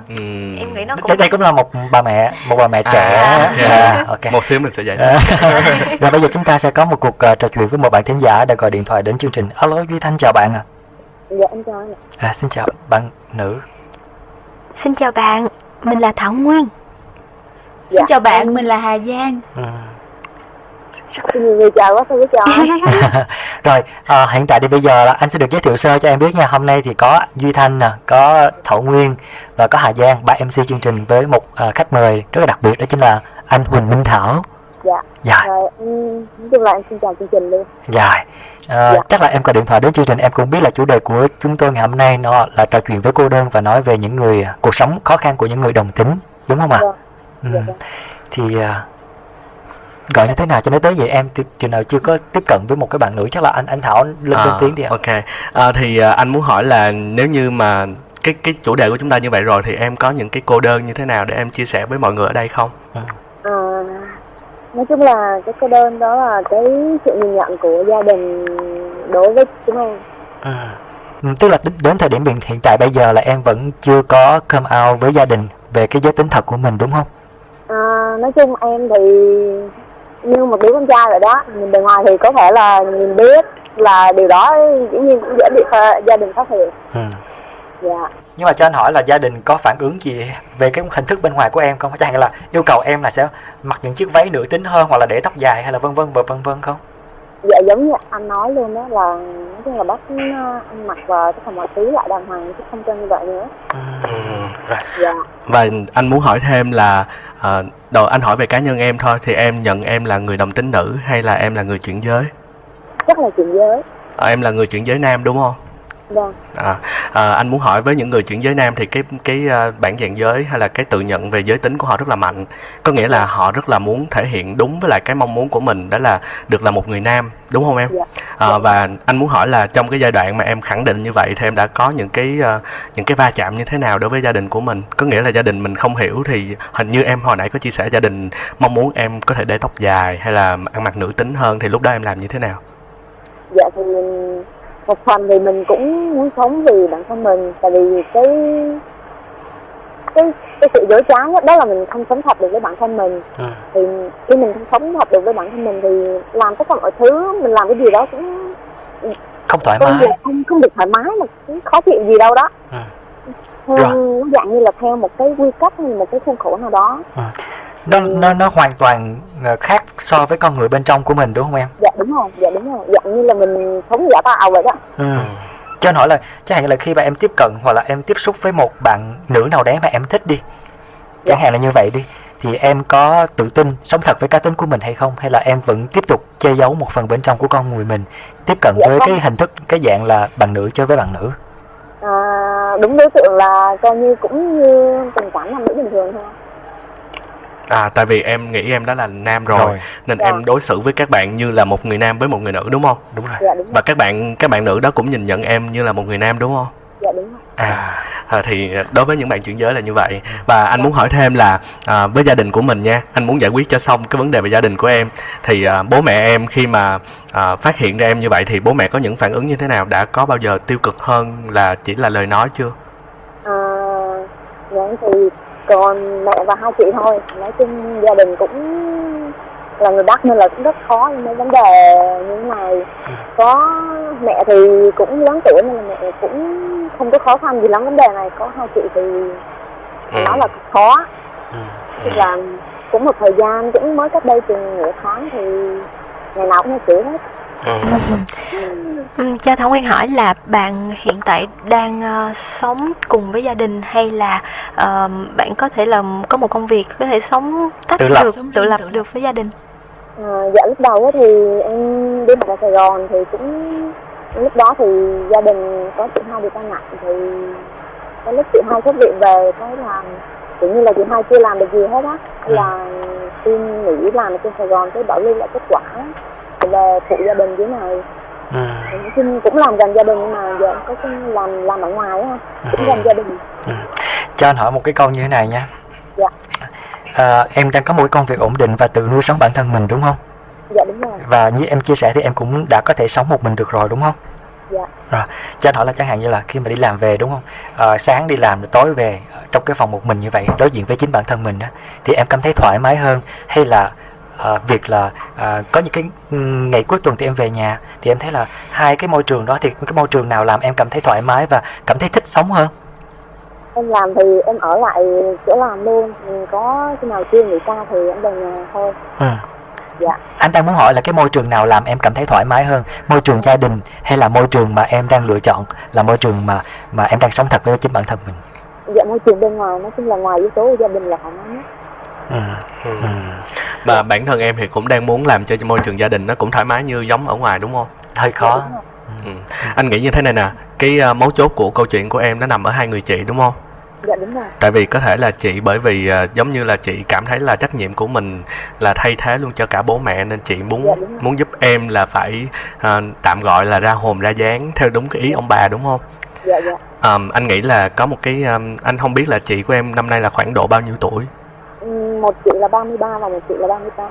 em nghĩ nó cũng đây cũng là một bà mẹ một bà mẹ trẻ à, yeah. Dạ. à, okay. một xíu mình sẽ giải thích à, rồi bây giờ chúng ta sẽ có một cuộc uh, trò chuyện với một bạn thính giả đã gọi điện thoại đến chương trình alo duy thanh chào bạn ạ à. dạ em chào anh à, xin chào bạn nữ xin chào bạn mình là thảo nguyên dạ. xin chào bạn mình là hà giang ừ người chào quá sao chào rồi à, hiện tại thì bây giờ là anh sẽ được giới thiệu sơ cho em biết nha hôm nay thì có duy thanh nè có thảo nguyên và có hà giang ba mc chương trình với một uh, khách mời rất là đặc biệt đó chính là anh huỳnh minh thảo dạ dạ rồi nói chung là em xin chào chương trình luôn dạ À, dạ. chắc là em có điện thoại đến chương trình em cũng biết là chủ đề của chúng tôi ngày hôm nay nó là trò chuyện với cô đơn và nói về những người cuộc sống khó khăn của những người đồng tính đúng không ạ? À? Dạ. Ừ. Dạ. Thì uh, gọi như thế nào cho nó tới vậy em? Chừng nào chưa có tiếp cận với một cái bạn nữ chắc là anh anh thảo lên à, tiếng đi ạ. ok. À, thì à, anh muốn hỏi là nếu như mà cái cái chủ đề của chúng ta như vậy rồi thì em có những cái cô đơn như thế nào để em chia sẻ với mọi người ở đây không? À, à nói chung là cái cô đơn đó là cái sự nhìn nhận của gia đình đối với chúng em. À. Ừ, tức là đến thời điểm hiện tại bây giờ là em vẫn chưa có come out với gia đình về cái giới tính thật của mình đúng không? À, nói chung em thì như một đứa con trai rồi đó. Nhìn bề ngoài thì có thể là nhìn biết là điều đó dĩ nhiên cũng dễ bị gia đình phát hiện. Ừ. dạ. Nhưng mà cho anh hỏi là gia đình có phản ứng gì về cái hình thức bên ngoài của em không? Chẳng hạn là yêu cầu em là sẽ mặc những chiếc váy nữ tính hơn hoặc là để tóc dài hay là vân vân và vân vân không dạ giống như anh nói luôn đó là nói chung là bác anh mặc và tất cả mọi thứ lại đàng hoàng chứ không cho như vậy nữa. Ừ. dạ. và anh muốn hỏi thêm là à, đầu anh hỏi về cá nhân em thôi thì em nhận em là người đồng tính nữ hay là em là người chuyển giới? Chắc là chuyển giới. À, em là người chuyển giới nam đúng không vâng. À, à, anh muốn hỏi với những người chuyển giới nam thì cái cái uh, bản dạng giới hay là cái tự nhận về giới tính của họ rất là mạnh. Có nghĩa là họ rất là muốn thể hiện đúng với lại cái mong muốn của mình đó là được là một người nam đúng không em? À, và anh muốn hỏi là trong cái giai đoạn mà em khẳng định như vậy thì em đã có những cái uh, những cái va chạm như thế nào đối với gia đình của mình? Có nghĩa là gia đình mình không hiểu thì hình như em hồi nãy có chia sẻ gia đình mong muốn em có thể để tóc dài hay là ăn mặc nữ tính hơn thì lúc đó em làm như thế nào? Dạ thì một phần thì mình cũng muốn sống vì bản thân mình tại vì cái cái cái sự dối trá nhất đó là mình không sống thật được với bản thân mình à. thì khi mình không sống thật được với bản thân mình thì làm tất cả mọi thứ mình làm cái gì đó cũng không thoải mái không không được thoải mái mà cũng khó chịu gì đâu đó à. theo dạng như là theo một cái quy cách hay một cái khuôn khổ nào đó à. Nó nó nó hoàn toàn ờ, khác so với con người bên trong của mình đúng không em? Dạ đúng rồi dạ đúng rồi. Dạng như là mình sống giả tạo vậy đó. Ừ. cho anh hỏi là chẳng hạn là khi mà em tiếp cận hoặc là em tiếp xúc với một bạn nữ nào đấy mà em thích đi chẳng hạn là như vậy đi thì em có tự tin sống thật với cá tính của mình hay không? Hay là em vẫn tiếp tục che giấu một phần bên trong của con người mình tiếp cận Dạ với không. cái hình thức cái dạng là bạn nữ chơi với bạn nữ? À, đúng đối tượng là coi như cũng như tình cảm nam nữ bình thường thôi À tại vì em nghĩ em đã là nam rồi, Rồi. nên Dạ. em đối xử với các bạn như là một người nam với một người nữ đúng không? Đúng rồi. dạ đúng rồi Và các bạn các bạn nữ đó cũng nhìn nhận em như là một người nam đúng không? dạ đúng rồi À, à thì đối với những bạn chuyển giới là như vậy. Và anh muốn hỏi thêm là à, với gia đình của mình nha, anh muốn giải quyết cho xong cái vấn đề về gia đình của em thì à, bố mẹ em khi mà à, phát hiện ra em như vậy thì bố mẹ có những phản ứng như thế nào? Đã có bao giờ tiêu cực hơn là chỉ là lời nói chưa? à, dạ thì còn mẹ và hai chị thôi. Nói chung gia đình cũng là người Bắc nên là cũng rất khó mấy vấn đề như thế này. Có mẹ thì cũng lớn tuổi nên là mẹ cũng không có khó khăn gì lắm vấn đề này. Có hai chị thì Ừ. nói là khó. Tức là cũng một thời gian cũng mới cách đây chừng nửa tháng thì ngày nào cũng chửi hết. Ừ, cho Thảo Nguyên hỏi là bạn hiện tại đang ờ, sống cùng với gia đình hay là ờ, bạn có thể là có một công việc có thể sống tách Tự lập. được Sống tự lập tự được với gia đình? À, dạ lúc đầu á thì em đi học ở Sài Gòn thì cũng lúc đó thì gia đình có chị hai bị tai nạn thì cái lúc chị hai xuất viện về cái là kiểu như là chị hai chưa làm được gì hết á Thế là xin nghỉ làm ở trên Sài Gòn cái bảo lưu lại kết quả thì là phụ gia đình dưới này. Ừ. Nói chung cũng làm gần gia đình nhưng mà giờ có cái làm làm ở ngoài á cũng gần gia đình. Cho anh hỏi một cái câu như thế này nha. Dạ. à, em đang có một công việc ổn định và tự nuôi sống bản thân mình đúng không? Dạ đúng rồi. Và như em chia sẻ thì em cũng đã có thể sống một mình được rồi đúng không dạ. Rồi cho anh hỏi là chẳng hạn như là khi mà đi làm về đúng không? Ờ, sáng đi làm rồi tối về ờ, trong cái phòng một mình như vậy đối diện với chính bản thân mình đó thì em cảm thấy thoải mái hơn hay là ờ, việc là ờ, có những cái ừm, ngày cuối tuần thì em về nhà thì em thấy là hai cái môi trường đó thì cái môi trường nào làm em cảm thấy thoải mái và cảm thấy thích sống hơn? Em làm thì em ở lại chỗ làm luôn Ừ, có khi nào chưa nghỉ ca thì em về nhà thôi. Ừ. dạ anh đang muốn hỏi là cái môi trường nào làm em cảm thấy thoải mái hơn môi trường gia đình hay là môi trường mà em đang lựa chọn là môi trường mà mà em đang sống thật với chính bản thân mình dạ môi trường bên ngoài nói chung là ngoài yếu tố của gia đình là thoải mái nhất ừ. Ừ. Mà bản thân em thì cũng đang muốn làm cho môi trường gia đình nó cũng thoải mái như giống ở ngoài đúng không? hơi khó Ừ. Anh nghĩ như thế này nè, cái uh, mấu chốt của câu chuyện của em nó nằm ở hai người chị đúng không? Dạ đúng rồi Tại vì có thể là chị bởi vì uh, giống như là chị cảm thấy là trách nhiệm của mình là thay thế luôn cho cả bố mẹ nên chị Dạ, muốn rồi. muốn giúp em là phải uh, tạm gọi là ra hồn ra dáng theo đúng cái ý ông bà đúng không? dạ dạ Um, anh nghĩ là có một cái um, anh không biết là chị của em năm nay là khoảng độ bao nhiêu tuổi? Một chị là 33 và một chị là 38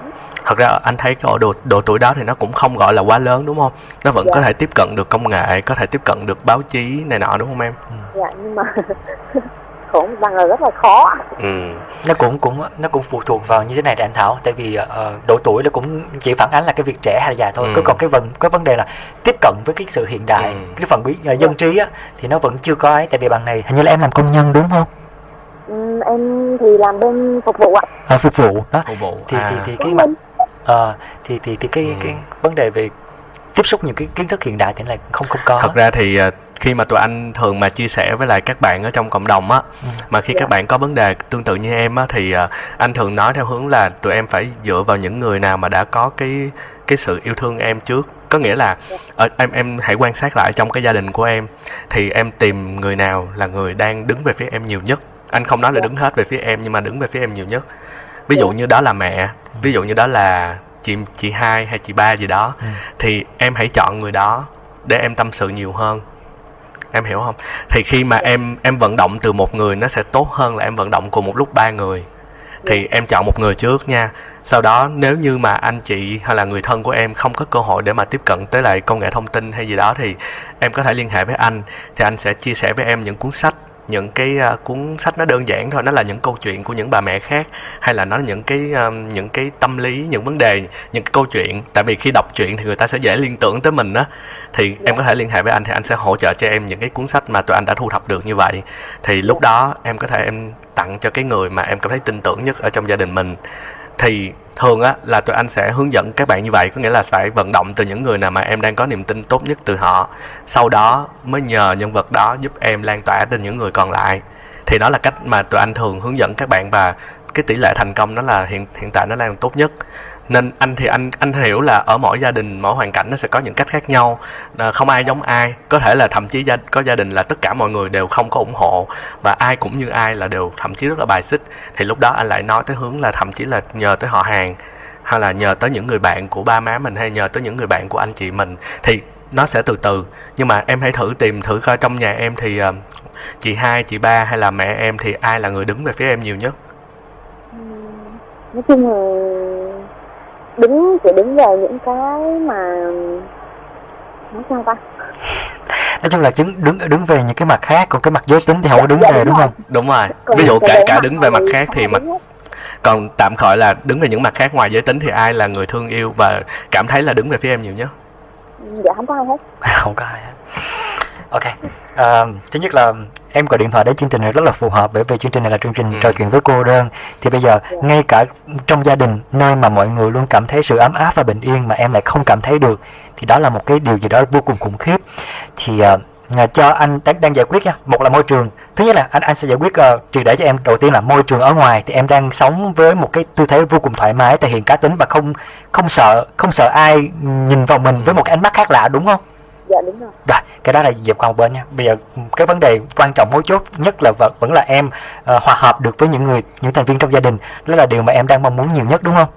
thật ra anh thấy cái độ độ tuổi đó thì nó cũng không gọi là quá lớn đúng không nó vẫn Dạ. có thể tiếp cận được công nghệ có thể tiếp cận được báo chí này nọ đúng không em dạ nhưng mà khổ bằng là rất là khó ừ. Nó cũng cũng nó cũng phụ thuộc vào như thế này để anh thảo tại vì ờ, độ tuổi nó cũng chỉ phản ánh là cái việc trẻ hay là già thôi. Ừ. cứ còn cái vấn cái vấn đề là tiếp cận với cái sự hiện đại Ừ. cái phần bí, ờ, dân trí á thì nó vẫn chưa có ấy tại vì bằng này hình như là em làm công nhân đúng không? Ừ, em thì làm bên phục vụ ạ. À, phục vụ đó. Phục vụ thì à. thì thì cái mặt ờ, thì thì thì cái cái vấn đề về tiếp xúc những cái kiến thức hiện đại thì là không không có. Thật ra thì à, khi mà tụi anh thường mà chia sẻ với lại các bạn ở trong cộng đồng á Ừ. mà khi Dạ. các bạn có vấn đề tương tự như em á thì à, anh thường nói theo hướng là tụi em phải dựa vào những người nào mà đã có cái cái sự yêu thương em trước. Có nghĩa là ở, em em hãy quan sát lại trong cái gia đình của em thì em tìm người nào là người đang đứng về phía em nhiều nhất. Anh không nói là đứng hết về phía em nhưng mà đứng về phía em nhiều nhất. Ví dụ như đó là mẹ ví dụ như đó là chị chị hai hay chị ba gì đó Ừ. thì em hãy chọn người đó để em tâm sự nhiều hơn em hiểu không? Thì khi mà em em vận động từ một người nó sẽ tốt hơn là em vận động cùng một lúc ba người. Thì em chọn một người trước nha. Sau đó nếu như mà anh chị hay là người thân của em không có cơ hội để mà tiếp cận tới lại công nghệ thông tin hay gì đó thì em có thể liên hệ với anh thì anh sẽ chia sẻ với em những cuốn sách những cái uh, cuốn sách nó đơn giản thôi nó là những câu chuyện của những bà mẹ khác hay là nó là những cái uh, những cái tâm lý những vấn đề những cái câu chuyện. Tại vì khi đọc truyện thì người ta sẽ dễ liên tưởng tới mình á. Thì em có thể liên hệ với anh thì anh sẽ hỗ trợ cho em những cái cuốn sách mà tụi anh đã thu thập được như vậy. Thì lúc đó em có thể em tặng cho cái người mà em cảm thấy tin tưởng nhất ở trong gia đình mình. Thì thường á, là tụi anh sẽ hướng dẫn các bạn như vậy, có nghĩa là phải vận động từ những người nào mà em đang có niềm tin tốt nhất từ họ. Sau đó mới nhờ nhân vật đó giúp em lan tỏa đến những người còn lại. Thì đó là cách mà tụi anh thường hướng dẫn các bạn và cái tỷ lệ thành công đó là hiện hiện tại nó đang tốt nhất nên anh thì anh anh hiểu là ở mỗi gia đình mỗi hoàn cảnh nó sẽ có những cách khác nhau. À, không ai giống ai. Có thể là thậm chí gia, có gia đình là tất cả mọi người đều không có ủng hộ và ai cũng như ai là đều thậm chí rất là bài xích. Thì lúc đó anh lại nói tới hướng là thậm chí là nhờ tới họ hàng hay là nhờ tới những người bạn của ba má mình hay nhờ tới những người bạn của anh chị mình. Thì nó sẽ từ từ. Nhưng mà em hãy thử tìm thử coi trong nhà em thì uh, chị hai chị ba hay là mẹ em thì ai là người đứng về phía em nhiều nhất? Nói chung là đứng chỉ đứng về những cái mà nói sao ta? Nói chung là chứng đứng đứng về những cái mặt khác còn cái mặt giới tính thì không có đứng Dạ, về đúng đúng không? Đúng rồi. Còn ví dụ cả cả đứng về mặt khác thì mặt còn tạm khỏi là đứng về những mặt khác ngoài giới tính thì ai là người thương yêu và cảm thấy là đứng về phía em nhiều nhất? Dạ không có ai hết. Không có ai hết. Ok. À, thứ nhất là em gọi điện thoại đến chương trình này rất là phù hợp bởi vì chương trình này là chương trình Ừ. trò chuyện với cô đơn. Thì bây giờ ngay cả trong gia đình nơi mà mọi người luôn cảm thấy sự ấm áp và bình yên mà em lại không cảm thấy được thì đó là một cái điều gì đó vô cùng khủng khiếp. Thì à, cho anh đang, đang giải quyết nha. Một là môi trường. Thứ nhất là anh anh sẽ giải quyết uh, triệt để cho em. Đầu tiên là môi trường ở ngoài. Thì em đang sống với một cái tư thế vô cùng thoải mái thể hiện cá tính và không không sợ không sợ ai nhìn vào mình với một cái ánh mắt khác lạ đúng không dạ đúng rồi. Rồi cái đó là dẹp qua một bên nha. Bây giờ cái vấn đề quan trọng mấu chốt nhất là vẫn, vẫn là em ờ, hòa hợp được với những người những thành viên trong gia đình. Đó là điều mà em đang mong muốn nhiều nhất đúng không?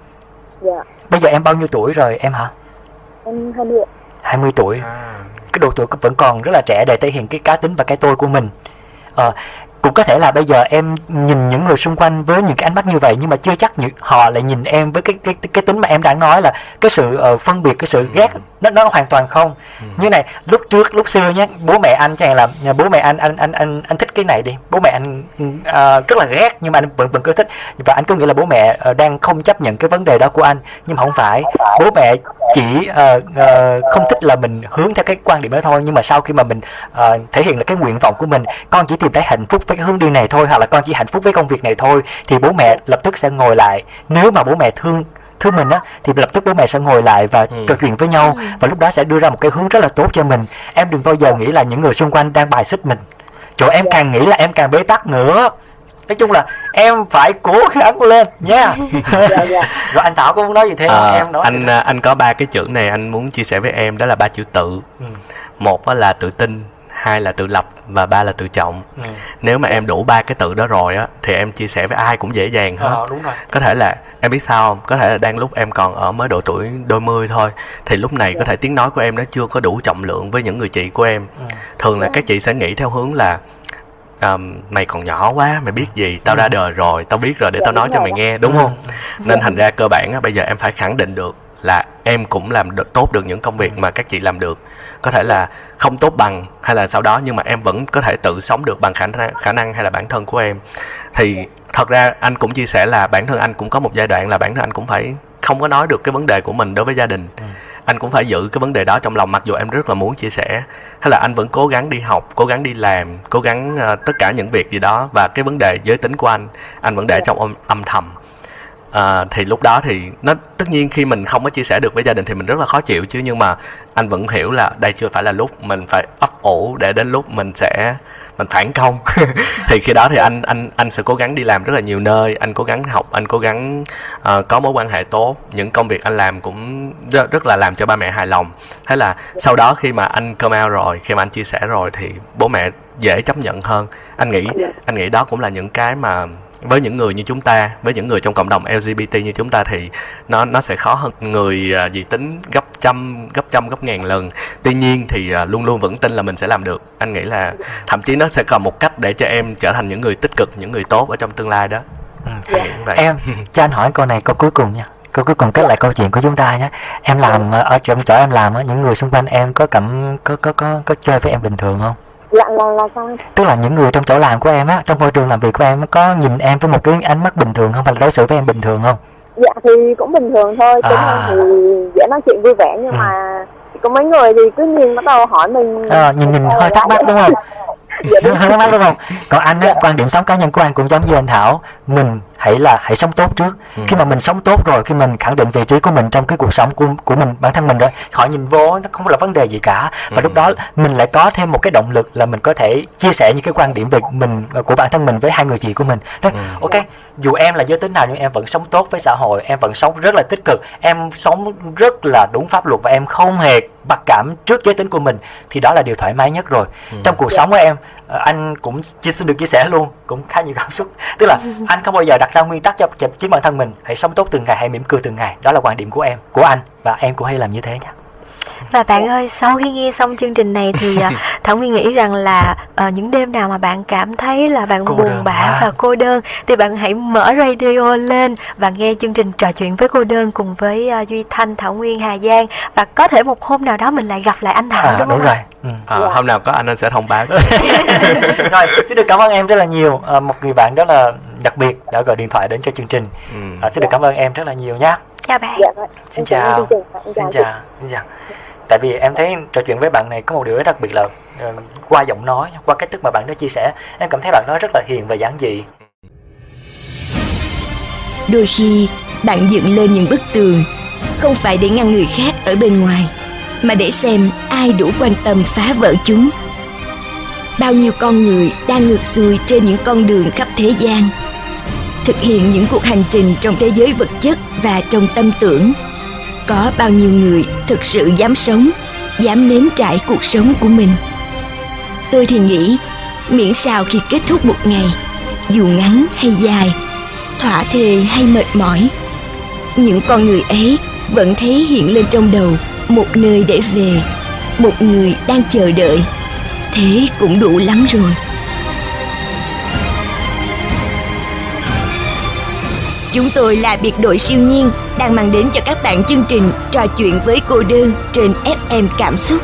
Dạ. Bây giờ em bao nhiêu tuổi rồi em hả? Em hai mươi. 20 tuổi. Cái độ tuổi vẫn còn rất là trẻ để thể hiện cái cá tính và cái tôi của mình. Ờ, cũng có thể là bây giờ em nhìn những người xung quanh với những cái ánh mắt như vậy nhưng mà chưa chắc những họ lại nhìn em với cái cái cái tính mà em đang nói là cái sự ờ, phân biệt cái sự ghét nó nó hoàn toàn không. Như này lúc trước lúc xưa nhé bố mẹ anh chẳng hạn là nhà bố mẹ anh anh anh anh anh thích cái này đi. Bố mẹ anh ờ, rất là ghét nhưng mà anh vẫn vẫn cứ thích. Và anh cứ nghĩ là bố mẹ ờ, đang không chấp nhận cái vấn đề đó của anh. Nhưng mà không phải bố mẹ chỉ ờ, ờ, không thích là mình hướng theo cái quan điểm đó thôi. Nhưng mà sau khi mà mình ờ, thể hiện là cái nguyện vọng của mình con chỉ tìm thấy hạnh phúc với cái hướng đi này thôi hoặc là con chỉ hạnh phúc với công việc này thôi thì bố mẹ lập tức sẽ ngồi lại. Nếu mà bố mẹ thương thương mình á thì lập tức bố mẹ sẽ ngồi lại và Ừ. trò chuyện với nhau và lúc đó sẽ đưa ra một cái hướng rất là tốt cho mình. Em đừng bao giờ nghĩ là những người xung quanh đang bài xích mình. Chỗ em càng nghĩ là em càng bế tắc nữa. Nói chung là em phải cố gắng lên nha. Dạ dạ. Rồi anh thảo có muốn nói gì thêm không? Ờ, em nói anh à, anh có ba cái chữ này anh muốn chia sẻ với em đó là ba chữ tự. Ừ. một á là tự tin hai là tự lập và ba là tự trọng Ừ. nếu mà em đủ ba cái tự đó rồi á thì em chia sẻ với ai cũng dễ dàng hết. Ờ, đúng rồi. Có thể là em biết sao không? Có thể là đang lúc em còn ở mới độ tuổi đôi mươi thôi thì lúc này có thể tiếng nói của em nó chưa có đủ trọng lượng với những người chị của em. Ừ. thường là các chị sẽ nghĩ theo hướng là um, mày còn nhỏ quá mày biết gì? Tao ra đời rồi tao biết rồi để Dạ, tao nói đúng cho mày nghe. Đúng không? Nên thành ra cơ bản á bây giờ em phải khẳng định được là em cũng làm được tốt được những công việc mà các chị làm được có thể là không tốt bằng hay là sau đó nhưng mà em vẫn có thể tự sống được bằng khả năng khả năng hay là bản thân của em. Thì thật ra anh cũng chia sẻ là bản thân anh cũng có một giai đoạn là bản thân anh cũng phải không có nói được cái vấn đề của mình đối với gia đình. Anh cũng phải giữ cái vấn đề đó trong lòng mặc dù em rất là muốn chia sẻ. Hay là anh vẫn cố gắng đi học cố gắng đi làm cố gắng ờ, tất cả những việc gì đó. Và cái vấn đề giới tính của anh anh vẫn để trong âm, âm thầm à, thì lúc đó thì nó tất nhiên khi mình không có chia sẻ được với gia đình thì mình rất là khó chịu chứ nhưng mà anh vẫn hiểu là đây chưa phải là lúc mình phải ấp ủ để đến lúc mình sẽ mình phản công. Thì khi đó thì anh anh anh sẽ cố gắng đi làm rất là nhiều nơi anh cố gắng học anh cố gắng uh, có mối quan hệ tốt. Những công việc anh làm cũng rất, rất là làm cho ba mẹ hài lòng. Thế là sau đó khi mà anh come out rồi khi mà anh chia sẻ rồi thì bố mẹ dễ chấp nhận hơn. Anh nghĩ anh nghĩ đó cũng là những cái mà với những người như chúng ta với những người trong cộng đồng LGBT như chúng ta thì nó nó sẽ khó hơn. Người uh, dị tính gấp trăm gấp trăm gấp ngàn lần. Tuy nhiên thì uh, luôn luôn vững tin là mình sẽ làm được. Anh nghĩ là thậm chí nó sẽ còn một cách để cho em trở thành những người tích cực những người tốt ở trong tương lai đó. Ừ. vậy. em cho anh hỏi câu này câu cuối cùng nha. Câu cuối cùng kết lại câu chuyện của chúng ta nhé. Em làm ở chỗ em làm những người xung quanh em có cảm có có có có chơi với em bình thường không dạ là là sao tức là những người trong chỗ làm của em á trong môi trường làm việc của em có nhìn em với một cái ánh mắt bình thường không? Hay là đối xử với em bình thường không? Dạ thì cũng bình thường thôi tính à. thì dễ nói chuyện vui vẻ nhưng ừ. mà có mấy người thì cứ nhìn bắt đầu hỏi mình. À, nhìn nhìn hơi thắc mắc đúng không? Dạ, hơi thắc mắc đúng không? Còn anh á quan điểm sống cá nhân của anh cũng giống như anh thảo. Mình hãy là hãy sống tốt trước ừ. khi mà mình sống tốt rồi khi mình khẳng định vị trí của mình trong cái cuộc sống của của mình bản thân mình rồi họ nhìn vô nó không là vấn đề gì cả và ừ. lúc đó mình lại có thêm một cái động lực là mình có thể chia sẻ những cái quan điểm về mình của bản thân mình với hai người chị của mình đó ừ. ok dù em là giới tính nào nhưng em vẫn sống tốt với xã hội em vẫn sống rất là tích cực em sống rất là đúng pháp luật và em không hề mặc cảm trước giới tính của mình thì đó là điều thoải mái nhất rồi ừ. trong cuộc sống của em ờ, anh cũng chia xin được chia sẻ luôn cũng khá nhiều cảm xúc. Tức là anh không bao giờ đặt ra nguyên tắc cho chính bản thân mình hãy sống tốt từng ngày hãy mỉm cười từng ngày. Đó là quan điểm của em của anh và em cũng hay làm như thế nhé và bạn ơi sau khi nghe xong chương trình này thì uh, thảo nguyên nghĩ rằng là uh, những đêm nào mà bạn cảm thấy là bạn cô buồn bã à. và cô đơn thì bạn hãy mở radio lên và nghe chương trình trò chuyện với cô đơn cùng với uh, duy thanh thảo nguyên hà giang. Và có thể một hôm nào đó mình lại gặp lại anh thảo à, đúng, đúng không rồi. Ừ. à, hôm nào có anh anh sẽ thông báo rồi xin được cảm ơn em rất là nhiều. À, một người bạn đó là đặc biệt đã gọi điện thoại đến cho chương trình. Ừ. à, xin được cảm ơn em rất là nhiều nhé chào bạn. Dạ, xin chào xin chào. Xin chào tại vì em thấy trò chuyện với bạn này có một điều rất đặc biệt là uh, qua giọng nói qua cách thức mà bạn đó chia sẻ em cảm thấy bạn nói rất là hiền và giản dị. Đôi khi bạn dựng lên những bức tường không phải để ngăn người khác ở bên ngoài mà để xem ai đủ quan tâm phá vỡ chúng. Bao nhiêu con người đang ngược xuôi trên những con đường khắp thế gian thực hiện những cuộc hành trình trong thế giới vật chất và trong tâm tưởng có bao nhiêu người thực sự dám sống, dám nếm trải cuộc sống của mình. Tôi thì nghĩ, miễn sao khi kết thúc một ngày, dù ngắn hay dài, thỏa thề hay mệt mỏi, những con người ấy vẫn thấy hiện lên trong đầu một nơi để về, một người đang chờ đợi. Thế cũng đủ lắm rồi. Chúng tôi là biệt đội siêu nhiên, đang mang đến cho các bạn chương trình trò chuyện với cô đơn trên FM Cảm xúc.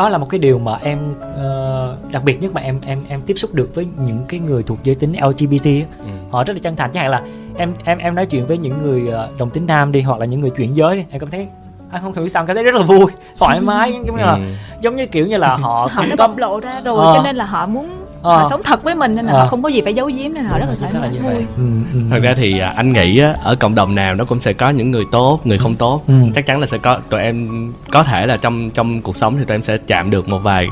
Đó là một cái điều mà em uh, đặc biệt nhất mà em em em tiếp xúc được với những cái người thuộc giới tính LGBT ừ. họ rất là chân thành chẳng hạn là em em em nói chuyện với những người uh, đồng tính nam đi hoặc là những người chuyển giới đi em cảm thấy anh không hiểu sao cảm thấy rất là vui thoải mái giống như là ừ. giống như kiểu như là họ họ nó có... bộc lộ ra rồi ờ. cho nên là họ muốn à. họ sống thật với mình nên là à. họ không có gì phải giấu giếm nên họ rất là thoải mái vui ừ, ừ. thật ra thì à, anh nghĩ á, ở cộng đồng nào nó cũng sẽ có những người tốt người không tốt ừ. chắc chắn là sẽ có tụi em có thể là trong trong cuộc sống thì tụi em sẽ chạm được một vài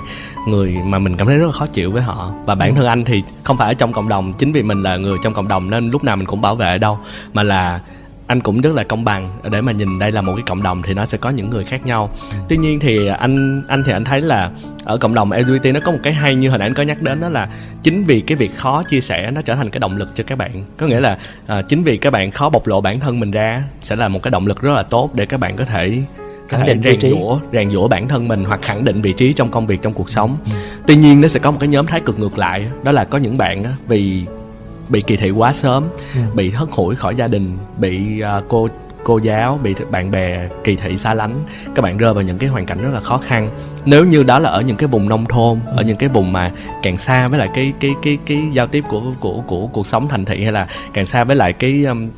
người mà mình cảm thấy rất là khó chịu với họ và bản ừ. thân anh thì không phải ở trong cộng đồng chính vì mình là người trong cộng đồng nên lúc nào mình cũng bảo vệ đâu mà là anh cũng rất là công bằng. Để mà nhìn đây là một cái cộng đồng thì nó sẽ có những người khác nhau. Tuy nhiên thì anh anh thì anh thấy là ở cộng đồng LGBT nó có một cái hay như hồi nãy anh có nhắc đến đó là chính vì cái việc khó chia sẻ nó trở thành cái động lực cho các bạn. Có nghĩa là à, chính vì các bạn khó bộc lộ bản thân mình ra sẽ là một cái động lực rất là tốt để các bạn có thể khẳng định rèn giũa rèn giũa bản thân mình hoặc khẳng định vị trí trong công việc trong cuộc sống. Ừ. tuy nhiên nó sẽ có một cái nhóm thái cực ngược lại đó là có những bạn á, vì bị kỳ thị quá sớm ừ. bị hất hủi khỏi gia đình bị uh, cô cô giáo bị bạn bè kỳ thị xa lánh các bạn rơi vào những cái hoàn cảnh rất là khó khăn nếu như đó là ở những cái vùng nông thôn ừ. ở những cái vùng mà càng xa với lại cái cái cái cái giao tiếp của của của cuộc sống thành thị hay là càng xa với lại cái um,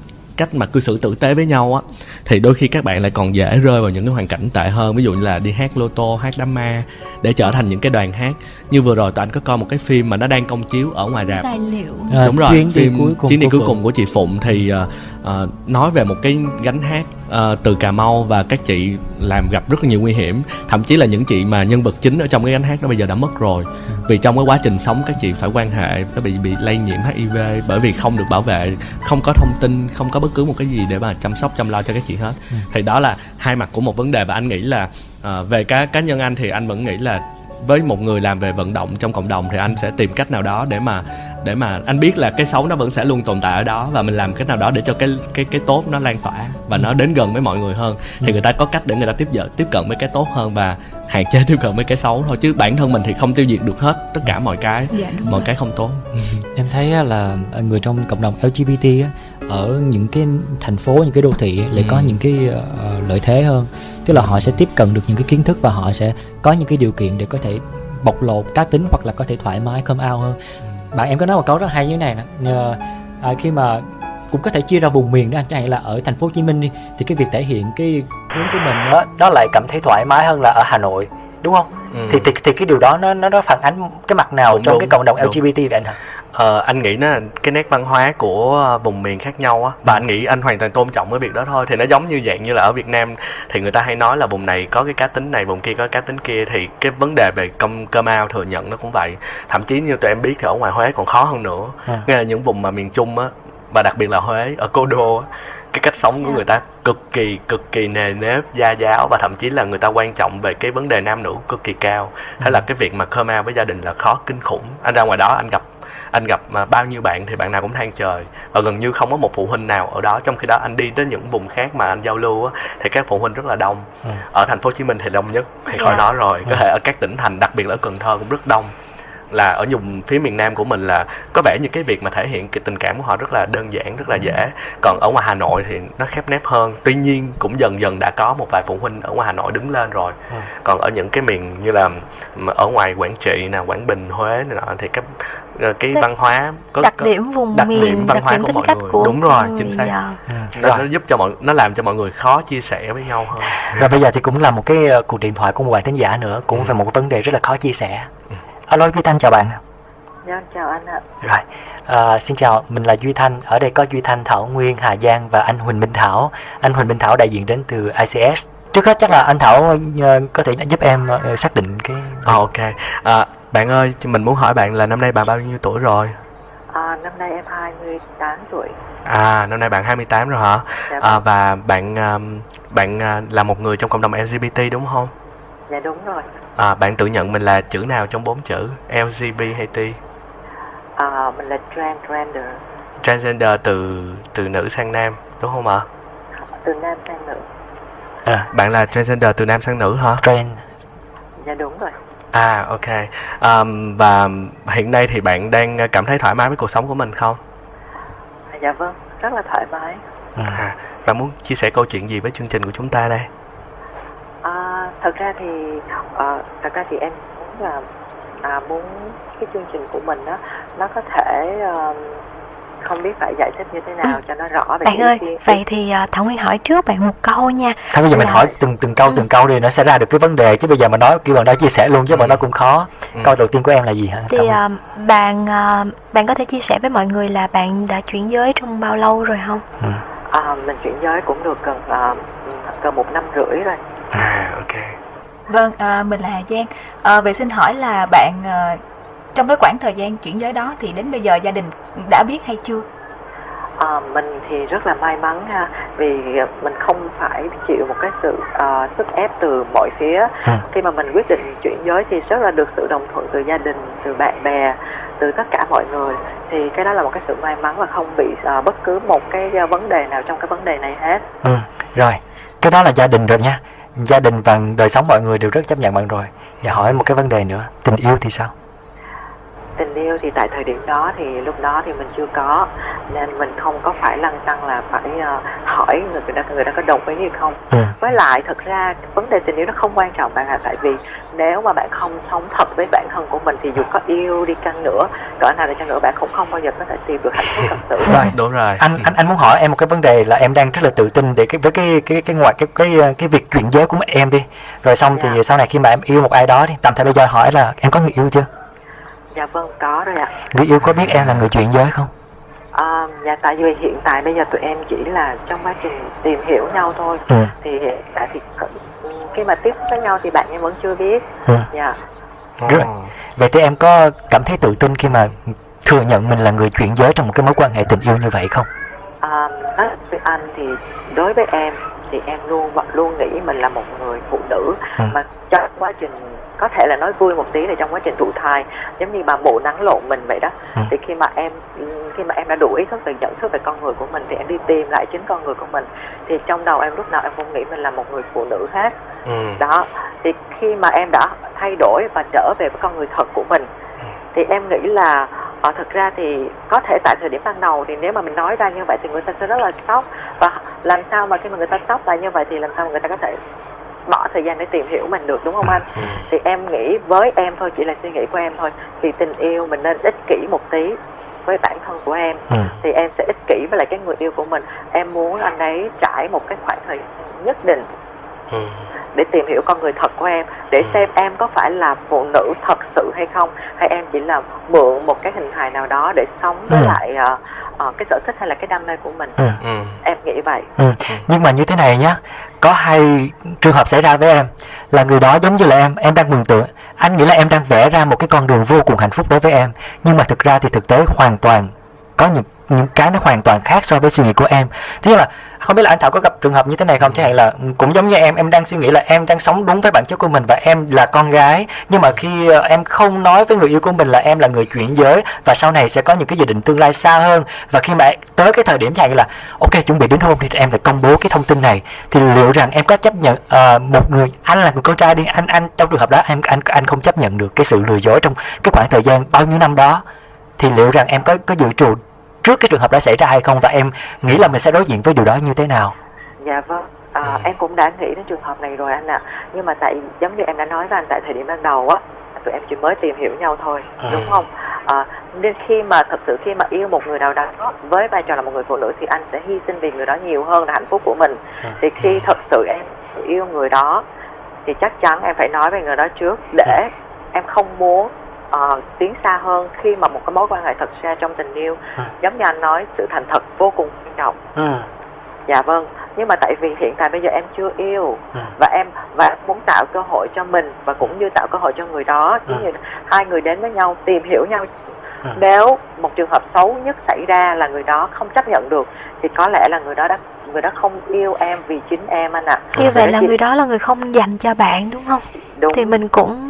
cách mà cư xử tử tế với nhau á thì đôi khi các bạn lại còn dễ rơi vào những cái hoàn cảnh tệ hơn ví dụ như là đi hát lô tô hát đám ma để trở thành những cái đoàn hát như vừa rồi tụi anh có coi một cái phim mà nó đang công chiếu ở ngoài rạp. Tài liệu. À, đúng rồi chuyến đi phim cuối cùng chuyến đi của cuối cùng của chị phụng thì uh, uh, nói về một cái gánh hát uh, từ cà mau và các chị làm gặp rất là nhiều nguy hiểm. Thậm chí là những chị mà nhân vật chính ở trong cái gánh hát đó bây giờ đã mất rồi. Vì trong cái quá trình sống các chị phải quan hệ có bị bị lây nhiễm hiv bởi vì không được bảo vệ không có thông tin không có bất cứ một cái gì để mà chăm sóc chăm lo cho các chị hết. Thì đó là hai mặt của một vấn đề và anh nghĩ là uh, về cá cá nhân anh thì anh vẫn nghĩ là với một người làm về vận động trong cộng đồng thì anh sẽ tìm cách nào đó để mà để mà anh biết là cái xấu nó vẫn sẽ luôn tồn tại ở đó và mình làm cách nào đó để cho cái cái cái tốt nó lan tỏa và nó đến gần với mọi người hơn. Thì người ta có cách để người ta tiếp nhận tiếp cận với cái tốt hơn và hạn chế tiếp cận với cái xấu thôi chứ bản thân mình thì không tiêu diệt được hết tất cả mọi cái Dạ, đúng mọi rồi. cái không tốt. Em thấy á là người trong cộng đồng LGBT ở những cái thành phố những cái đô thị lại có Ừ. những cái ờ, lợi thế hơn tức là họ sẽ tiếp cận được những cái kiến thức và họ sẽ có những cái điều kiện để có thể bộc lộ cá tính hoặc là có thể thoải mái come out hơn bạn em có nói một câu rất hay như thế này nè à, khi mà cũng có thể chia ra vùng miền đó anh hạn là ở thành phố Hồ Chí Minh đi thì cái việc thể hiện cái hướng của mình đó nó lại cảm thấy thoải mái hơn là ở Hà Nội đúng không Ừ. thì, thì thì cái điều đó nó nó nó phản ánh cái mặt nào Đúng, trong đúng, cái cộng đồng đúng. LGBT vậy anh hả Ờ, anh nghĩ nó là cái nét văn hóa của vùng miền khác nhau á. Và anh nghĩ anh hoàn toàn tôn trọng cái việc đó thôi. Thì nó giống như dạng như là ở Việt Nam thì người ta hay nói là vùng này có cái cá tính này vùng kia có cá tính kia. Thì cái vấn đề về công cơ mau thừa nhận nó cũng vậy. Thậm chí như tụi em biết thì ở ngoài Huế còn khó hơn nữa. À. nghĩa là những vùng mà miền Trung á và đặc biệt là Huế ở Cố Đô á cái cách sống của người ta cực kỳ cực kỳ nề nếp gia giáo. Và thậm chí là người ta quan trọng về cái vấn đề nam nữ cực kỳ cao. Hay là cái việc mà come out với gia đình là khó kinh khủng. Anh ra ngoài đó anh gặp anh gặp mà bao nhiêu bạn thì bạn nào cũng than trời. Và gần như không có một phụ huynh nào ở đó. Trong khi đó anh đi đến những vùng khác mà anh giao lưu á thì các phụ huynh rất là đông. Ừ. ở thành phố Hồ Chí Minh thì đông nhất thì Dạ. khỏi nói rồi. Có thể ở các tỉnh thành đặc biệt là ở Cần Thơ cũng rất đông. Là ở vùng phía miền Nam của mình là có vẻ như cái việc mà thể hiện cái tình cảm của họ rất là đơn giản rất là dễ. Còn ở ngoài Hà Nội thì nó khép nép hơn. Tuy nhiên cũng dần dần đã có một vài phụ huynh ở ngoài Hà Nội đứng lên rồi. Ừ. còn ở những cái miền như là ở ngoài Quảng Trị nè Quảng Bình Huế này nọ thì cái cái Cái văn hóa có, đặc có- điểm vùng đặc miền điểm văn đặc hóa điểm của mọi cách người của đúng rồi chính xác dạ. nó, rồi. nó giúp cho mọi nó làm cho mọi người khó chia sẻ với nhau hơn Và bây giờ thì cũng là một cái ờ, cuộc điện thoại của một bạn thính giả nữa cũng về một cái vấn đề rất là khó chia sẻ. Alo Duy Thanh chào bạn. Dạ, chào anh ạ. Rồi, à, xin chào, mình là Duy Thanh. Ở đây có Duy Thanh, Thảo Nguyên, Hà Giang và anh Huỳnh Minh Thảo. Anh Huỳnh Minh Thảo đại diện đến từ ICS. Trước hết chắc là anh Thảo ờ, có thể giúp em ờ, xác định cái Ờ, ok à, bạn ơi mình muốn hỏi bạn là năm nay bạn bao nhiêu tuổi rồi À, năm nay em 28 tuổi. à năm nay bạn 28 rồi hả Dạ à, vâng. và bạn um, bạn uh, là một người trong cộng đồng LGBT đúng không Dạ đúng rồi. à, bạn tự nhận mình là chữ nào trong bốn chữ LGBT hay T À, mình là transgender, transgender từ từ nữ sang nam đúng không ạ từ nam sang nữ. à, bạn là transgender từ nam sang nữ hả trend. Dạ đúng rồi. À ok. Um, và hiện nay thì bạn đang cảm thấy thoải mái với cuộc sống của mình không? Dạ vâng, rất là thoải mái. à, bạn muốn chia sẻ câu chuyện gì với chương trình của chúng ta đây? À, thật ra thì à, thật ra thì em muốn là à, muốn cái chương trình của mình đó nó có thể ờ, không biết phải giải thích như thế nào cho nó rõ về bạn cái ơi kiến- vậy thì à, thảo nguyên hỏi trước bạn một câu nha Thôi bây giờ mình Là- hỏi từng từng câu từng câu đi nó sẽ ra được cái vấn đề chứ bây giờ mà nói kêu bạn đó chia sẻ luôn chứ bạn đó cũng khó. Ừ. Câu đầu tiên của em là gì hả? thì à, bạn à, bạn có thể chia sẻ với mọi người là bạn đã chuyển giới trong bao lâu rồi không Ừ. À, mình chuyển giới cũng được gần à, gần một năm rưỡi rồi. à ok Vâng, à, mình là Hà Giang. À, vậy xin hỏi là bạn à, trong cái khoảng thời gian chuyển giới đó thì đến bây giờ gia đình đã biết hay chưa? À, mình thì rất là may mắn ha vì mình không phải chịu một cái sự à, sức ép từ mọi phía Ừ. khi mà mình quyết định chuyển giới thì rất là được sự đồng thuận từ gia đình từ bạn bè từ tất cả mọi người thì cái đó là một cái sự may mắn và không bị à, bất cứ một cái à, vấn đề nào trong cái vấn đề này hết Ừ, rồi. Cái đó là gia đình rồi nha. Gia đình và đời sống mọi người đều rất chấp nhận bạn rồi. Và hỏi một cái vấn đề nữa, tình yêu thì sao? Tình yêu thì tại thời điểm đó thì lúc đó thì mình chưa có nên mình không có phải lăng tăng là phải uh, hỏi người đó người đó có đồng ý hay không. Ừ. với lại thật ra vấn đề tình yêu nó không quan trọng bạn ạ tại vì nếu mà bạn không sống thật với bản thân của mình thì dù có yêu đi chăng nữa cỡ nào đi chăng nữa bạn cũng không bao giờ có thể tìm được hạnh phúc thật sự. Rồi. đúng rồi. Anh anh anh muốn hỏi em một cái vấn đề là em đang rất là tự tin để cái với cái cái cái ngoài cái cái cái việc chuyển giới của em đi. Rồi xong thì sau này khi mà em yêu một ai đó đi tạm thời bây giờ hỏi là em có người yêu chưa dạ vâng có rồi ạ người yêu có biết em là người chuyển giới không À, dạ tại vì hiện tại bây giờ tụi em chỉ là trong quá trình tìm hiểu nhau thôi Ừ. thì hiện tại thì khi mà tiếp với nhau thì bạn em vẫn chưa biết Ừ. dạ Rồi. vậy thì em có cảm thấy tự tin khi mà thừa nhận mình là người chuyển giới trong một cái mối quan hệ tình yêu như vậy không à, nói với anh thì đối với em thì em luôn luôn nghĩ mình là một người phụ nữ Ừ. mà trong quá trình có thể là nói vui một tí là trong quá trình thụ thai giống như bà mụ nắng lộn mình vậy đó. Ừ. thì khi mà em khi mà em đã đủ ý thức về nhận thức về con người của mình thì em đi tìm lại chính con người của mình. Thì trong đầu em lúc nào em cũng nghĩ mình là một người phụ nữ hết. Ừ. đó. Thì khi mà em đã thay đổi và trở về với con người thật của mình thì em nghĩ là ờ, thực ra thì có thể tại thời điểm ban đầu thì nếu mà mình nói ra như vậy thì người ta sẽ rất là sốc. Và làm sao mà khi mà người ta sốc lại như vậy thì làm sao mà người ta có thể bỏ thời gian để tìm hiểu mình được đúng không anh thì em nghĩ với em thôi chỉ là suy nghĩ của em thôi thì tình yêu mình nên ích kỷ một tí với bản thân của em Ừ. thì em sẽ ích kỷ với lại cái người yêu của mình em muốn anh ấy trải một cái khoảng thời gian nhất định Ừ. để tìm hiểu con người thật của em để xem em có phải là phụ nữ thật sự hay không hay em chỉ là mượn một cái hình hài nào đó để sống với Ừ. lại ờ, ờ, cái sở thích hay là cái đam mê của mình Ừ. em nghĩ vậy Ừ. Nhưng mà như thế này nhá, có hai trường hợp xảy ra với em. Là người đó giống như là em, em đang mường tượng, anh nghĩ là em đang vẽ ra một cái con đường vô cùng hạnh phúc đối với em, nhưng mà thực ra thì thực tế hoàn toàn có những Ừ, cái nó hoàn toàn khác so với suy nghĩ của em. Thế nhưng là không biết là anh Thảo có gặp trường hợp như thế này không? Thế hạn là cũng giống như em, em đang suy nghĩ là em đang sống đúng với bản chất của mình và em là con gái, nhưng mà khi ờ, em không nói với người yêu của mình là em là người chuyển giới và sau này sẽ có những cái dự định tương lai xa hơn và khi mà tới cái thời điểm chẳng hạn là ok chuẩn bị đến hôn thì em phải công bố cái thông tin này thì liệu rằng em có chấp nhận uh, một người anh là người con trai đi anh anh trong trường hợp đó em anh anh không chấp nhận được cái sự lừa dối trong cái khoảng thời gian bao nhiêu năm đó thì liệu rằng em có có dự trù trước cái trường hợp đó xảy ra hay không và em nghĩ là mình sẽ đối diện với điều đó như thế nào? Dạ vâng à, em cũng đã nghĩ đến trường hợp này rồi anh ạ. Nhưng mà tại giống như em đã nói với anh tại thời điểm ban đầu á tụi em chỉ mới tìm hiểu nhau thôi Ừ. đúng không? À, nên khi mà thật sự khi mà yêu một người nào đó với vai trò là một người phụ nữ thì anh sẽ hy sinh vì người đó nhiều hơn là hạnh phúc của mình. Thì khi thật sự em yêu người đó thì chắc chắn em phải nói với người đó trước để em không muốn ờ, tiến xa hơn khi mà một cái mối quan hệ thật ra trong tình yêu. Giống như anh nói sự thành thật vô cùng quan trọng. Dạ vâng nhưng mà tại vì hiện tại bây giờ em chưa yêu và em và em muốn tạo cơ hội cho mình và cũng như tạo cơ hội cho người đó. Ừ. giống như hai người đến với nhau tìm hiểu nhau. Nếu một trường hợp xấu nhất xảy ra là người đó không chấp nhận được thì có lẽ là người đó đã người đó không yêu em vì chính em anh ạ. Như vậy là người đó là người không dành cho bạn đúng không? Đúng. thì mình cũng